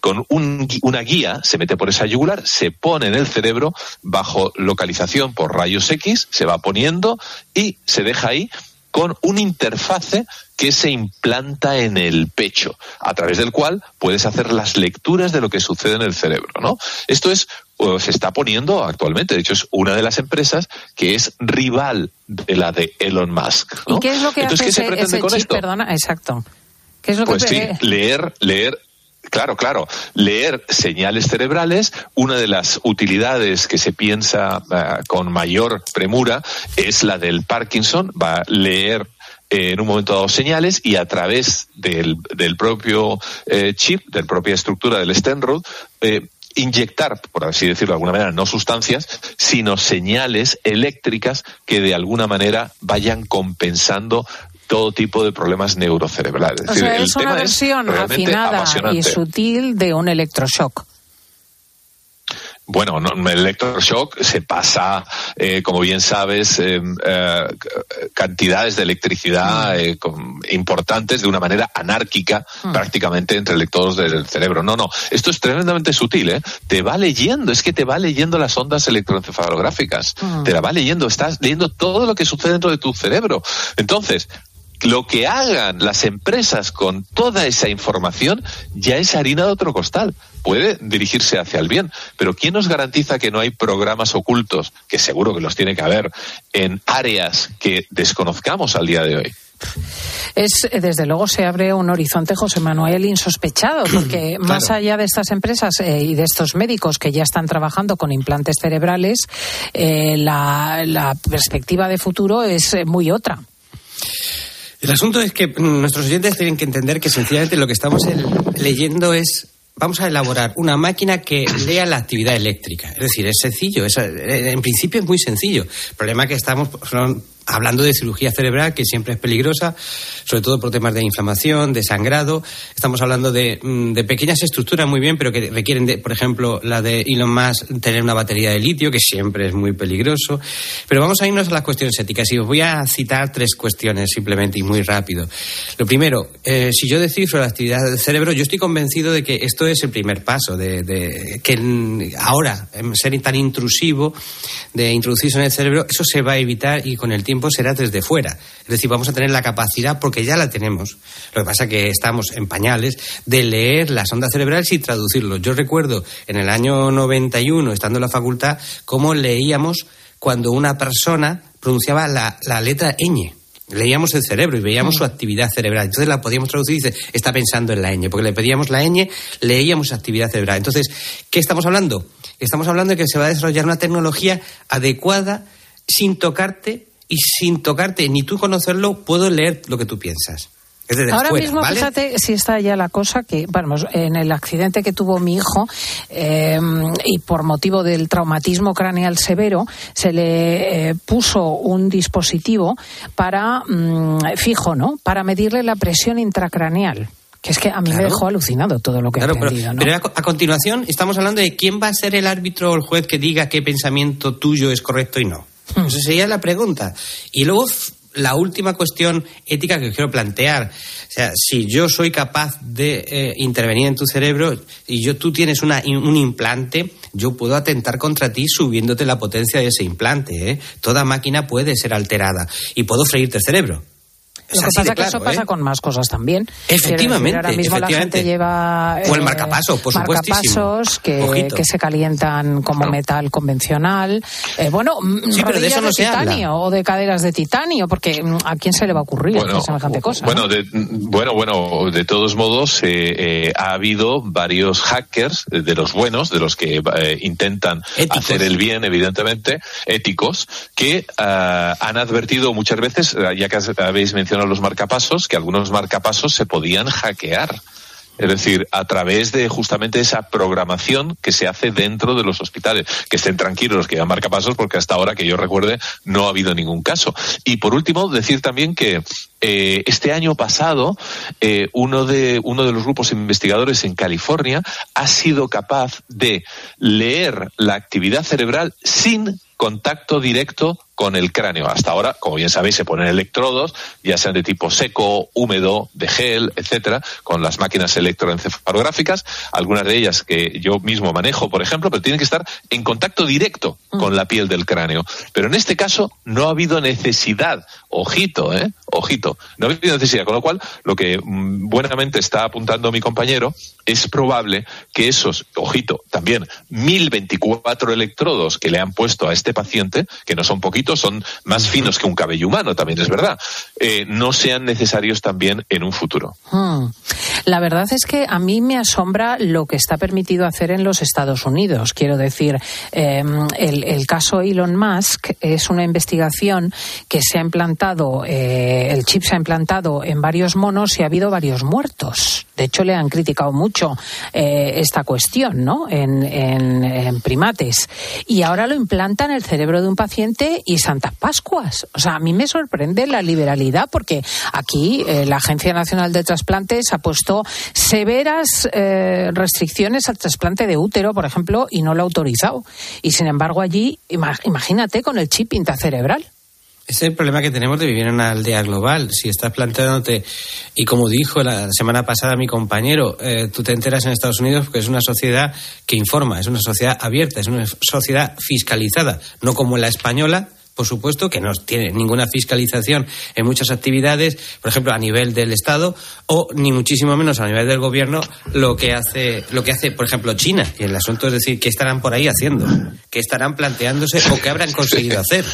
Speaker 18: con un, una guía, se mete por esa yugular, se pone en el cerebro bajo localización por rayos X, se va poniendo y se deja ahí con una interfase que se implanta en el pecho, a través del cual puedes hacer las lecturas de lo que sucede en el cerebro, ¿no? Esto es se está poniendo actualmente, de hecho es una de las empresas que es rival de la de Elon Musk, ¿no?
Speaker 1: ¿Y qué es lo que
Speaker 18: Entonces,
Speaker 1: hace
Speaker 18: ¿qué se pretende
Speaker 1: ese
Speaker 18: con
Speaker 1: chip?
Speaker 18: esto?
Speaker 1: Perdona, exacto. ¿Qué es lo
Speaker 18: Pues
Speaker 1: que
Speaker 18: sí, leer, leer Claro, claro. Leer señales cerebrales, una de las utilidades que se piensa uh, con mayor premura es la del Parkinson. Va a leer eh, en un momento dado señales y a través del, del propio eh, chip, de la propia estructura del Stenrod, eh, inyectar, por así decirlo de alguna manera, no sustancias, sino señales eléctricas que de alguna manera vayan compensando todo tipo de problemas neurocerebrales.
Speaker 1: O sea, es, una versión afinada y sutil de un electroshock.
Speaker 18: Bueno, no, el electroshock se pasa, eh, como bien sabes, eh, eh, cantidades de electricidad mm. con, importantes de una manera anárquica mm. prácticamente entre electrodos del cerebro. No, no, esto es tremendamente sutil, ¿eh? Te va leyendo, es que te va leyendo las ondas electroencefalográficas, mm. te la va leyendo, estás leyendo todo lo que sucede dentro de tu cerebro. Entonces, lo que hagan las empresas con toda esa información ya es harina de otro costal. Puede dirigirse hacia el bien, pero ¿quién nos garantiza que no hay programas ocultos, que seguro que los tiene que haber, en áreas que desconozcamos al día de hoy?
Speaker 1: es desde luego se abre un horizonte José Manuel insospechado porque claro. más allá de estas empresas eh, y de estos médicos que ya están trabajando con implantes cerebrales eh, la, la perspectiva de futuro es eh, muy otra
Speaker 42: el asunto es que nuestros oyentes tienen que entender que sencillamente lo que estamos leyendo es vamos a elaborar una máquina que lea la actividad eléctrica. Es decir, es sencillo, es, en principio es muy sencillo. El problema que estamos hablando de cirugía cerebral, que siempre es peligrosa, sobre todo por temas de inflamación, de sangrado. Estamos hablando de, mm, de pequeñas estructuras muy bien, pero que requieren, de, por ejemplo, la de Elon Musk, tener una batería de litio, que siempre es muy peligroso. Pero vamos a irnos a las cuestiones éticas y os voy a citar tres cuestiones simplemente y muy rápido. Lo primero, eh, si yo descifro la actividad del cerebro, yo estoy convencido de que esto es el primer paso, de, de que ahora, ser tan intrusivo, de introducirse en el cerebro, eso se va a evitar y con el tiempo será desde fuera. Es decir, vamos a tener la capacidad, porque ya la tenemos, lo que pasa es que estamos en pañales, de leer las ondas cerebrales y traducirlo. Yo recuerdo en el año 91, estando en la facultad, cómo leíamos cuando una persona pronunciaba la, la letra ñ leíamos el cerebro y veíamos mm. su actividad cerebral. Entonces la podíamos traducir y dice, está pensando en la ñ, porque le pedíamos la ñ, leíamos su actividad cerebral. Entonces, ¿qué estamos hablando? Estamos hablando de que se va a desarrollar una tecnología adecuada sin tocarte y sin tocarte ni tú conocerlo, puedo leer lo que tú piensas.
Speaker 1: Ahora
Speaker 42: fuera,
Speaker 1: mismo,
Speaker 42: ¿vale?
Speaker 1: fíjate si está ya la cosa que, vamos, en el accidente que tuvo mi hijo eh, y por motivo del traumatismo craneal severo, se le eh, puso un dispositivo para, mmm, fijo, ¿no? Para medirle la presión intracraneal. Que es que a mí claro. me dejó alucinado todo lo que
Speaker 42: claro,
Speaker 1: he aprendido,
Speaker 42: pero,
Speaker 1: ¿no?
Speaker 42: pero a, a, continuación estamos hablando de quién va a ser el árbitro o el juez que diga qué pensamiento tuyo es correcto y no. Hmm. Esa sería la pregunta. Y luego la última cuestión ética que quiero plantear. O sea, si yo soy capaz de eh, intervenir en tu cerebro y yo, tú tienes una, un implante, yo puedo atentar contra ti subiéndote la potencia de ese implante. ¿eh? Toda máquina puede ser alterada y puedo freírte el cerebro.
Speaker 1: Lo que pasa es que claro, eso ¿eh? pasa con más cosas también.
Speaker 42: Efectivamente.
Speaker 1: Ahora mismo
Speaker 42: efectivamente.
Speaker 1: la gente lleva.
Speaker 42: O el marcapasos, por
Speaker 1: marcapasos que, que, se calientan como no. metal convencional. Eh, bueno,
Speaker 42: sí, pero de eso no
Speaker 1: de
Speaker 42: se
Speaker 1: titanio
Speaker 42: habla.
Speaker 1: o de caderas de titanio, porque mm, ¿a quién se le va a ocurrir
Speaker 18: bueno,
Speaker 1: semejante cosa?
Speaker 18: Bueno,
Speaker 1: ¿no?
Speaker 18: de, bueno, bueno, de todos modos, eh, eh, ha habido varios hackers, de los buenos, de los que eh, intentan éticos. hacer el bien, evidentemente, éticos, que uh, han advertido muchas veces, ya que habéis mencionado los marcapasos, que algunos marcapasos se podían hackear. Es decir, a través de justamente esa programación que se hace dentro de los hospitales. Que estén tranquilos los que dan marcapasos, porque hasta ahora que yo recuerde no ha habido ningún caso. Y por último, decir también que eh, este año pasado, eh, uno, de, uno de los grupos investigadores en California ha sido capaz de leer la actividad cerebral sin contacto directo con el cráneo. Hasta ahora, como bien sabéis, se ponen electrodos, ya sean de tipo seco, húmedo, de gel, etcétera, con las máquinas electroencefalográficas, algunas de ellas que yo mismo manejo, por ejemplo, pero tienen que estar en contacto directo con la piel del cráneo. Pero en este caso no ha habido necesidad, ojito, eh, ojito, no ha habido necesidad, con lo cual lo que mmm, buenamente está apuntando mi compañero es probable que esos, ojito, también 1024 electrodos que le han puesto a este paciente, que no son poquitos, son más finos que un cabello humano, también es verdad, eh, no sean necesarios también en un futuro.
Speaker 1: Hmm. La verdad es que a mí me asombra lo que está permitido hacer en los Estados Unidos. Quiero decir, eh, el, el, caso Elon Musk es una investigación que se ha implantado, eh, el chip se ha implantado en varios monos y ha habido varios muertos. De hecho, le han criticado mucho eh, esta cuestión, ¿no? En, en, en, primates. Y ahora lo implanta en el cerebro de un paciente y Santas Pascuas. O sea, a mí me sorprende la liberalidad porque aquí eh, la Agencia Nacional de Trasplantes ha puesto severas eh, restricciones al trasplante de útero, por ejemplo, y no lo ha autorizado. Y sin embargo, allí, imagínate con el chip intracerebral.
Speaker 42: Ese es el problema que tenemos de vivir en una aldea global. Si estás planteándote, y como dijo la semana pasada mi compañero, eh, tú te enteras en Estados Unidos porque es una sociedad que informa, es una sociedad abierta, es una sociedad fiscalizada, no como la española, por supuesto, que no tiene ninguna fiscalización en muchas actividades, por ejemplo, a nivel del Estado, o ni muchísimo menos a nivel del gobierno, lo que hace, lo que hace, por ejemplo, China. Y el asunto es decir, ¿qué estarán por ahí haciendo? ¿Qué estarán planteándose o qué habrán conseguido hacer?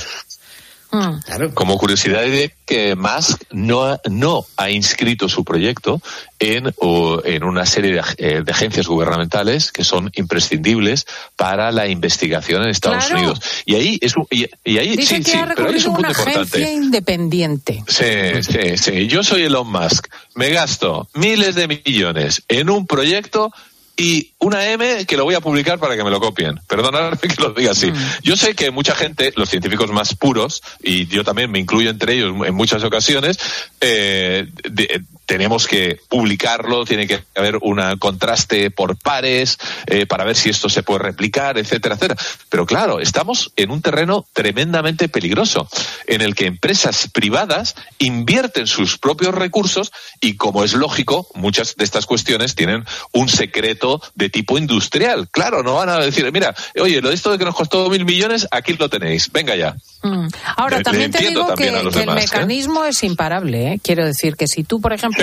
Speaker 18: Claro. Como curiosidad de que Musk no, no ha inscrito su proyecto en, o, en una serie de, eh, de, agencias gubernamentales que son imprescindibles para la investigación en Estados
Speaker 1: claro.
Speaker 18: Unidos. Y ahí es un, y, y ahí
Speaker 1: Dice
Speaker 18: sí,
Speaker 1: que
Speaker 18: sí,
Speaker 1: ha
Speaker 18: pero ahí es un punto
Speaker 1: una agencia
Speaker 18: importante.
Speaker 1: independiente.
Speaker 18: Sí, sí, sí. Yo soy Elon Musk. Me gasto miles de millones en un proyecto y una M que lo voy a publicar para que me lo copien. Perdonadme que lo diga así. Yo sé que mucha gente, los científicos más puros, y yo también me incluyo entre ellos en muchas ocasiones, eh, de, tenemos que publicarlo, tiene que haber un contraste por pares eh, para ver si esto se puede replicar, etcétera, etcétera. Pero claro, estamos en un terreno tremendamente peligroso, en el que empresas privadas invierten sus propios recursos y, como es lógico, muchas de estas cuestiones tienen un secreto de tipo industrial. Claro, no van a decir, mira, oye, lo de esto de que nos costó mil millones, aquí lo tenéis, venga ya.
Speaker 1: Mm. Ahora,
Speaker 18: Le-
Speaker 1: también
Speaker 18: le
Speaker 1: te digo
Speaker 18: también
Speaker 1: que, el
Speaker 18: ¿eh?
Speaker 1: mecanismo es imparable. ¿eh? Quiero decir que si tú, por ejemplo,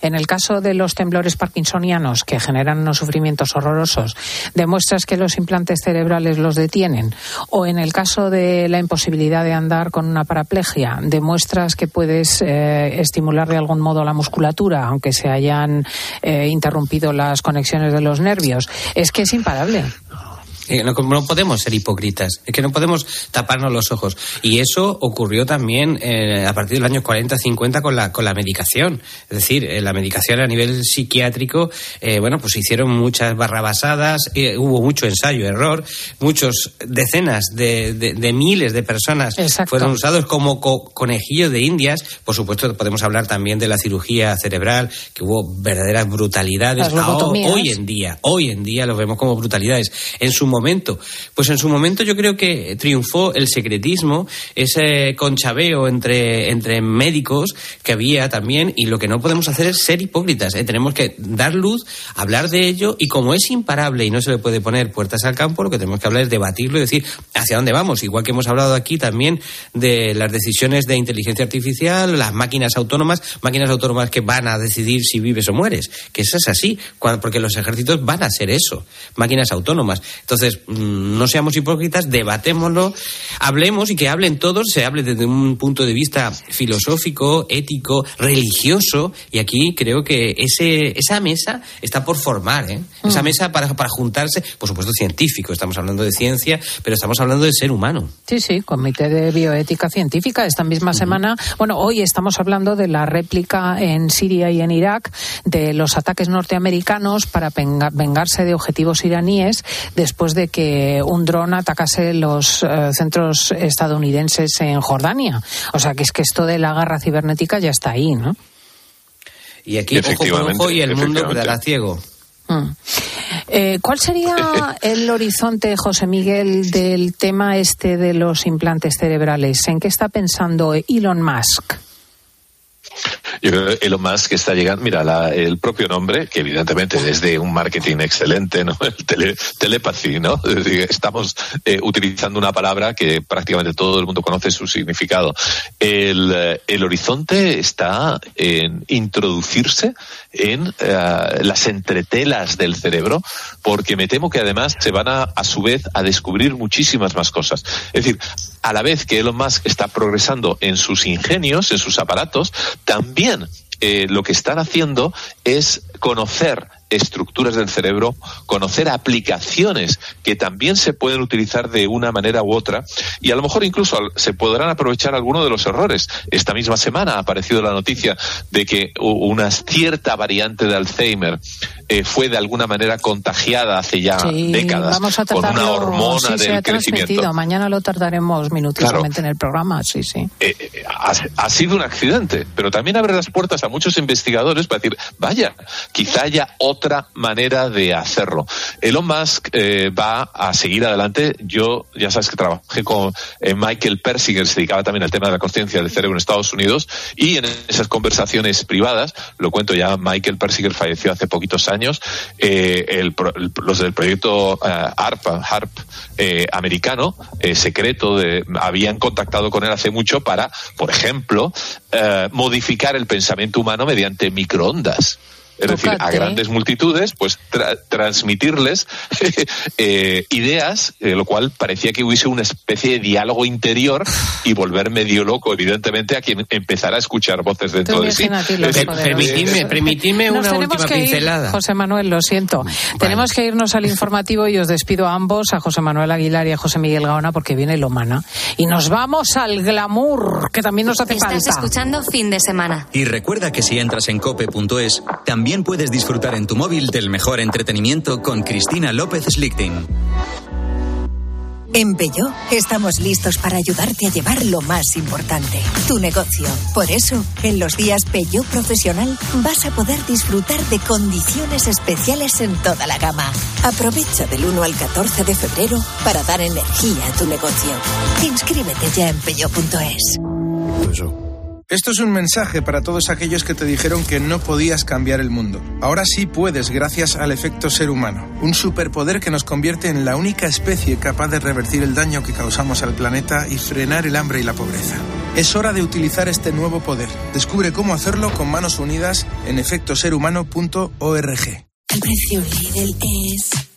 Speaker 1: en el caso de los temblores parkinsonianos que generan unos sufrimientos horrorosos, demuestras que los implantes cerebrales los detienen, o en el caso de la imposibilidad de andar con una paraplegia, demuestras que puedes eh, estimular de algún modo la musculatura, aunque se hayan eh, interrumpido las conexiones de los nervios, es que es imparable.
Speaker 42: Eh, No, no podemos ser hipócritas, es que no podemos taparnos los ojos. Y eso ocurrió también eh, a partir del año 40-50 con la, con la medicación. Es decir, eh, la medicación a nivel psiquiátrico, eh, bueno, pues se hicieron muchas barrabasadas, hubo mucho ensayo, error, muchos, decenas de, de- de miles de personas fueron usados como co- conejillos de indias. Por supuesto, podemos hablar también de la cirugía cerebral, que hubo verdaderas brutalidades.
Speaker 1: Lobotomías.
Speaker 42: Hoy en día, hoy en día lo vemos como brutalidades. En su momento, pues en su momento yo creo que triunfó el secretismo, ese conchabeo entre, entre médicos que había también, y lo que no podemos hacer es ser hipócritas. ¿eh? Tenemos que dar luz, hablar de ello, y como es imparable y no se le puede poner puertas al campo, lo que tenemos que hablar es debatirlo y decir hacia dónde vamos. Igual que hemos hablado aquí también de las decisiones de inteligencia artificial, las máquinas autónomas, máquinas autónomas que van a decidir si vives o mueres. Que eso es así, porque los ejércitos van a hacer eso, máquinas autónomas. Entonces, mm, no seamos hipócritas, debatémoslo, hablemos y que hablen todos, se hable desde un punto de vista filosófico, ético, religioso, y aquí creo que ese, esa mesa está por formar, ¿eh? Esa
Speaker 1: Mm.
Speaker 42: mesa para, para juntarse, por supuesto científico, estamos hablando de ciencia, pero estamos hablando del ser humano.
Speaker 1: Sí, sí, Comité de Bioética Científica. Esta misma semana, bueno, hoy estamos hablando de la réplica en Siria y en Irak de los ataques norteamericanos para venga- vengarse de objetivos iraníes después de que un dron atacase los eh, centros estadounidenses en Jordania. O sea, que es que esto de la guerra cibernética ya está ahí, ¿no?
Speaker 42: Y aquí ojo por
Speaker 18: Efectivamente,
Speaker 42: ojo y el mundo quedará ciego.
Speaker 1: Mm. Eh, ¿Cuál sería el horizonte, José Miguel, del tema este de los implantes cerebrales? ¿En qué está pensando Elon Musk?
Speaker 18: Yo creo que Elon Musk está llegando, mira, el propio nombre, que evidentemente desde un marketing excelente, ¿no? El tele, telepathy, ¿no? Estamos eh, utilizando una palabra que prácticamente todo el mundo conoce su significado. El, eh, el horizonte está en introducirse en eh, las entretelas del cerebro, porque me temo que además se van a, a su vez, a descubrir muchísimas más cosas. Es decir, a la vez que Elon Musk está progresando en sus ingenios, en sus aparatos, también eh, lo que están haciendo es conocer estructuras del cerebro, conocer aplicaciones que también se pueden utilizar de una manera u otra y a lo mejor incluso se podrán aprovechar algunos de los errores. Esta misma semana ha aparecido la noticia de que una cierta variante de Alzheimer eh, fue de alguna manera contagiada hace ya
Speaker 1: Sí,
Speaker 18: décadas
Speaker 1: vamos a
Speaker 18: con una hormona
Speaker 1: sí,
Speaker 18: del crecimiento.
Speaker 1: Mañana lo tardaremos minutísimamente en el programa, sí, sí.
Speaker 18: Eh, eh, ha, ha sido un accidente, pero también abre las puertas a muchos investigadores para decir, vaya, quizá haya otra manera de hacerlo. Elon Musk eh, va a seguir adelante. Yo, ya sabes que trabajé con eh, Michael Persinger, se dedicaba también al tema de la conciencia del cerebro en Estados Unidos, y en esas conversaciones privadas, lo cuento ya, Michael Persinger falleció hace poquitos años, eh, el los del proyecto eh, ARP, HARP americano, secreto, de, habían contactado con él hace mucho para, por ejemplo, modificar el pensamiento humano mediante microondas. Es decir, a grandes multitudes, pues tra- transmitirles eh, ideas, eh, lo cual parecía que hubiese una especie de diálogo interior y volver medio loco, evidentemente, a quien empezara a escuchar voces dentro de sí.
Speaker 42: Permitidme, una
Speaker 1: tenemos
Speaker 42: última
Speaker 1: que ir,
Speaker 42: pincelada.
Speaker 1: José Manuel, lo siento. Tenemos que irnos al informativo y os despido a ambos, a José Manuel Aguilar y a José Miguel Gaona, porque viene Lomana. Y nos vamos al glamour, que también nos hace
Speaker 3: Estás
Speaker 1: falta.
Speaker 3: escuchando fin de semana.
Speaker 2: Y recuerda que si entras en cope.es, también puedes disfrutar en tu móvil del mejor entretenimiento con Cristina López Slichting.
Speaker 38: En Peugeot estamos listos para ayudarte a llevar lo más importante, tu negocio. Por eso, en los días Peugeot Profesional vas a poder disfrutar de condiciones especiales en toda la gama. Aprovecha del 1 al 14 de febrero para dar energía a tu negocio. Inscríbete ya en peugeot.es.
Speaker 43: Esto es un mensaje para todos aquellos que te dijeron que no podías cambiar el mundo. Ahora sí puedes gracias al efecto ser humano, un superpoder que nos convierte en la única especie capaz de revertir el daño que causamos al planeta y frenar el hambre y la pobreza. Es hora de utilizar este nuevo poder. Descubre cómo hacerlo con manos unidas en efectoserhumano.org.
Speaker 38: El precio Lidl es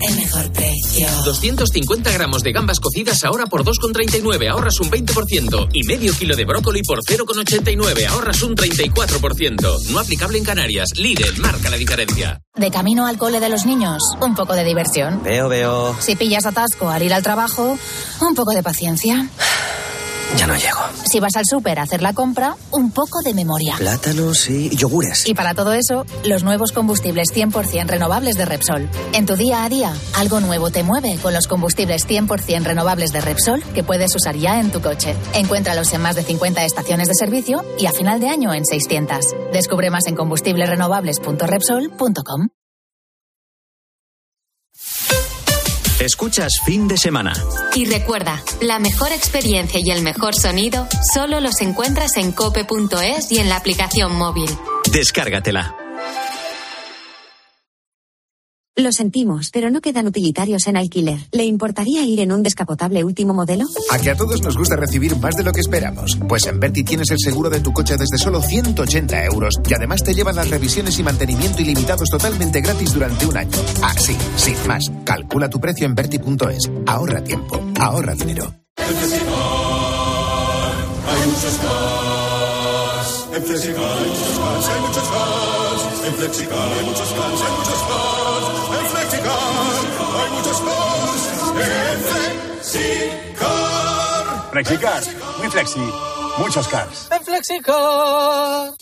Speaker 38: el mejor precio.
Speaker 44: 250 gramos de gambas cocidas ahora por 2,39, ahorras un 20%. Y medio kilo de brócoli por 0,89, ahorras un 34%. No aplicable en Canarias. Lidl marca la diferencia.
Speaker 45: De camino al cole de los niños, un poco de diversión.
Speaker 46: Veo, veo.
Speaker 45: Si pillas atasco al ir al trabajo, un poco de paciencia.
Speaker 46: Ya no llego.
Speaker 45: Si vas al súper a hacer la compra, un poco de memoria.
Speaker 46: Plátanos y yogures.
Speaker 45: Y para todo eso, los nuevos combustibles 100% renovables de Repsol. En tu día a día, algo nuevo te mueve con los combustibles 100% renovables de Repsol que puedes usar ya en tu coche. Encuéntralos en más de 50 estaciones de servicio y a final de año en 600. Descubre más en combustiblesrenovables.repsol.com.
Speaker 2: Escuchas fin de semana.
Speaker 3: Y recuerda, la mejor experiencia y el mejor sonido solo los encuentras en cope.es y en la aplicación móvil.
Speaker 2: Descárgatela.
Speaker 47: Lo sentimos, pero no quedan utilitarios en alquiler. ¿Le importaría ir en un descapotable último modelo?
Speaker 48: A que a todos nos gusta recibir más de lo que esperamos. Pues en Berti tienes el seguro de tu coche desde solo 180 euros y además te llevan las revisiones y mantenimiento ilimitados totalmente gratis durante un año. Así, sin más. Calcula tu precio en Berti.es. Ahorra tiempo, ahorra dinero.
Speaker 49: En Flexicar hay muchos cars. En Flexicar hay muchos cars, hay muchos cars. En Flexicar hay muchos cars, hay muchos. Hay muchos cars. En Flexicar.
Speaker 50: Flexicar, muy flexi, muchos cars.
Speaker 1: En Flexicar.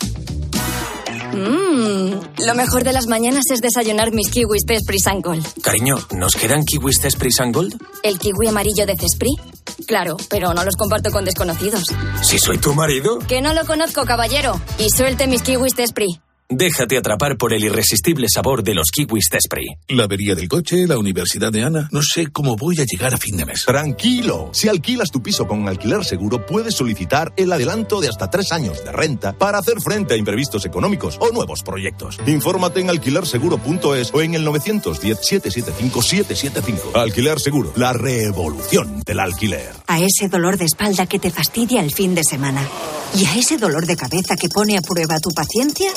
Speaker 51: Mmm, lo mejor de las mañanas es desayunar mis kiwis de Esprit Gold.
Speaker 52: Cariño, ¿nos quedan kiwis de Esprit Gold?
Speaker 51: ¿El kiwi amarillo de Cesprit? Claro, pero no los comparto con desconocidos.
Speaker 52: Si soy tu marido.
Speaker 51: Que no lo conozco, caballero. Y suelte mis kiwis de Esprit.
Speaker 52: Déjate atrapar por el irresistible sabor de los kiwis de Esprit.
Speaker 53: La avería del coche, la universidad de Ana. No sé cómo voy a llegar a fin de mes.
Speaker 54: Tranquilo. Si alquilas tu piso con alquiler seguro, puedes solicitar el adelanto de hasta tres años de renta para hacer frente a imprevistos económicos o nuevos proyectos. Infórmate en alquilerseguro.es o en el 910-775-775. Alquiler Seguro, la revolución del alquiler.
Speaker 38: A ese dolor de espalda que te fastidia el fin de semana. Y a ese dolor de cabeza que pone a prueba tu paciencia,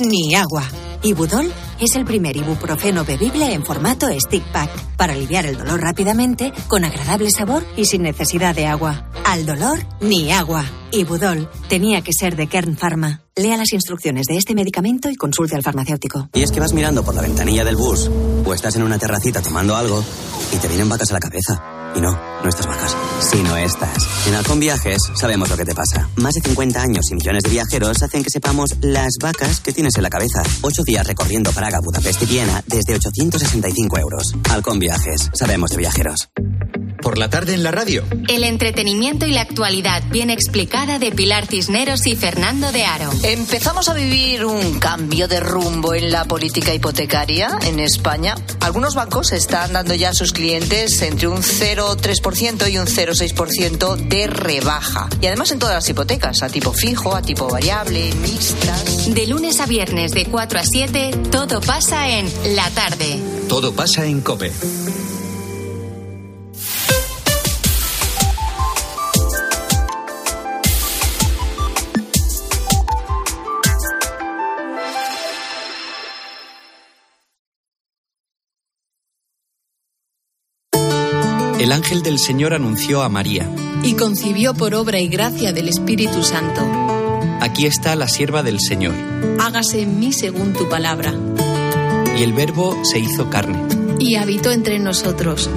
Speaker 38: ni agua. Ibudol es el primer ibuprofeno bebible en formato stick pack para aliviar el dolor rápidamente, con agradable sabor y sin necesidad de agua. Al dolor, ni agua. Ibudol tenía que ser de Kern Pharma. Lea las instrucciones de este medicamento y consulte al farmacéutico.
Speaker 55: Y es que vas mirando por la ventanilla del bus o estás en una terracita tomando algo y te vienen vacas a la cabeza. Y no, no estas vacas, sino estas. En Halcón Viajes sabemos lo que te pasa. Más de 50 años y millones de viajeros hacen que sepamos las vacas que tienes en la cabeza. Ocho días recorriendo Praga, Budapest y Viena desde 865 euros. Halcón Viajes, sabemos de viajeros.
Speaker 56: Por la tarde en la radio.
Speaker 3: El entretenimiento y la actualidad bien explicada de Pilar Cisneros y Fernando de Aro.
Speaker 57: Empezamos a vivir un cambio de rumbo en la política hipotecaria en España. Algunos bancos están dando ya a sus clientes entre un 0,3% y un 0,6% de rebaja. Y además en todas las hipotecas, a tipo fijo, a tipo variable, mixtas.
Speaker 3: De lunes a viernes de 4 a 7, todo pasa en la tarde.
Speaker 56: Todo pasa en Cope.
Speaker 58: El ángel del Señor anunció a María.
Speaker 51: Y concibió por obra y gracia del Espíritu Santo.
Speaker 58: Aquí está la sierva del Señor.
Speaker 51: Hágase en mí según tu palabra.
Speaker 58: Y el Verbo se hizo carne.
Speaker 51: Y habitó entre nosotros.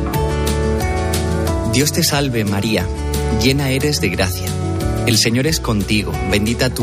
Speaker 58: Dios te salve María, llena eres de gracia. El Señor es contigo, bendita tú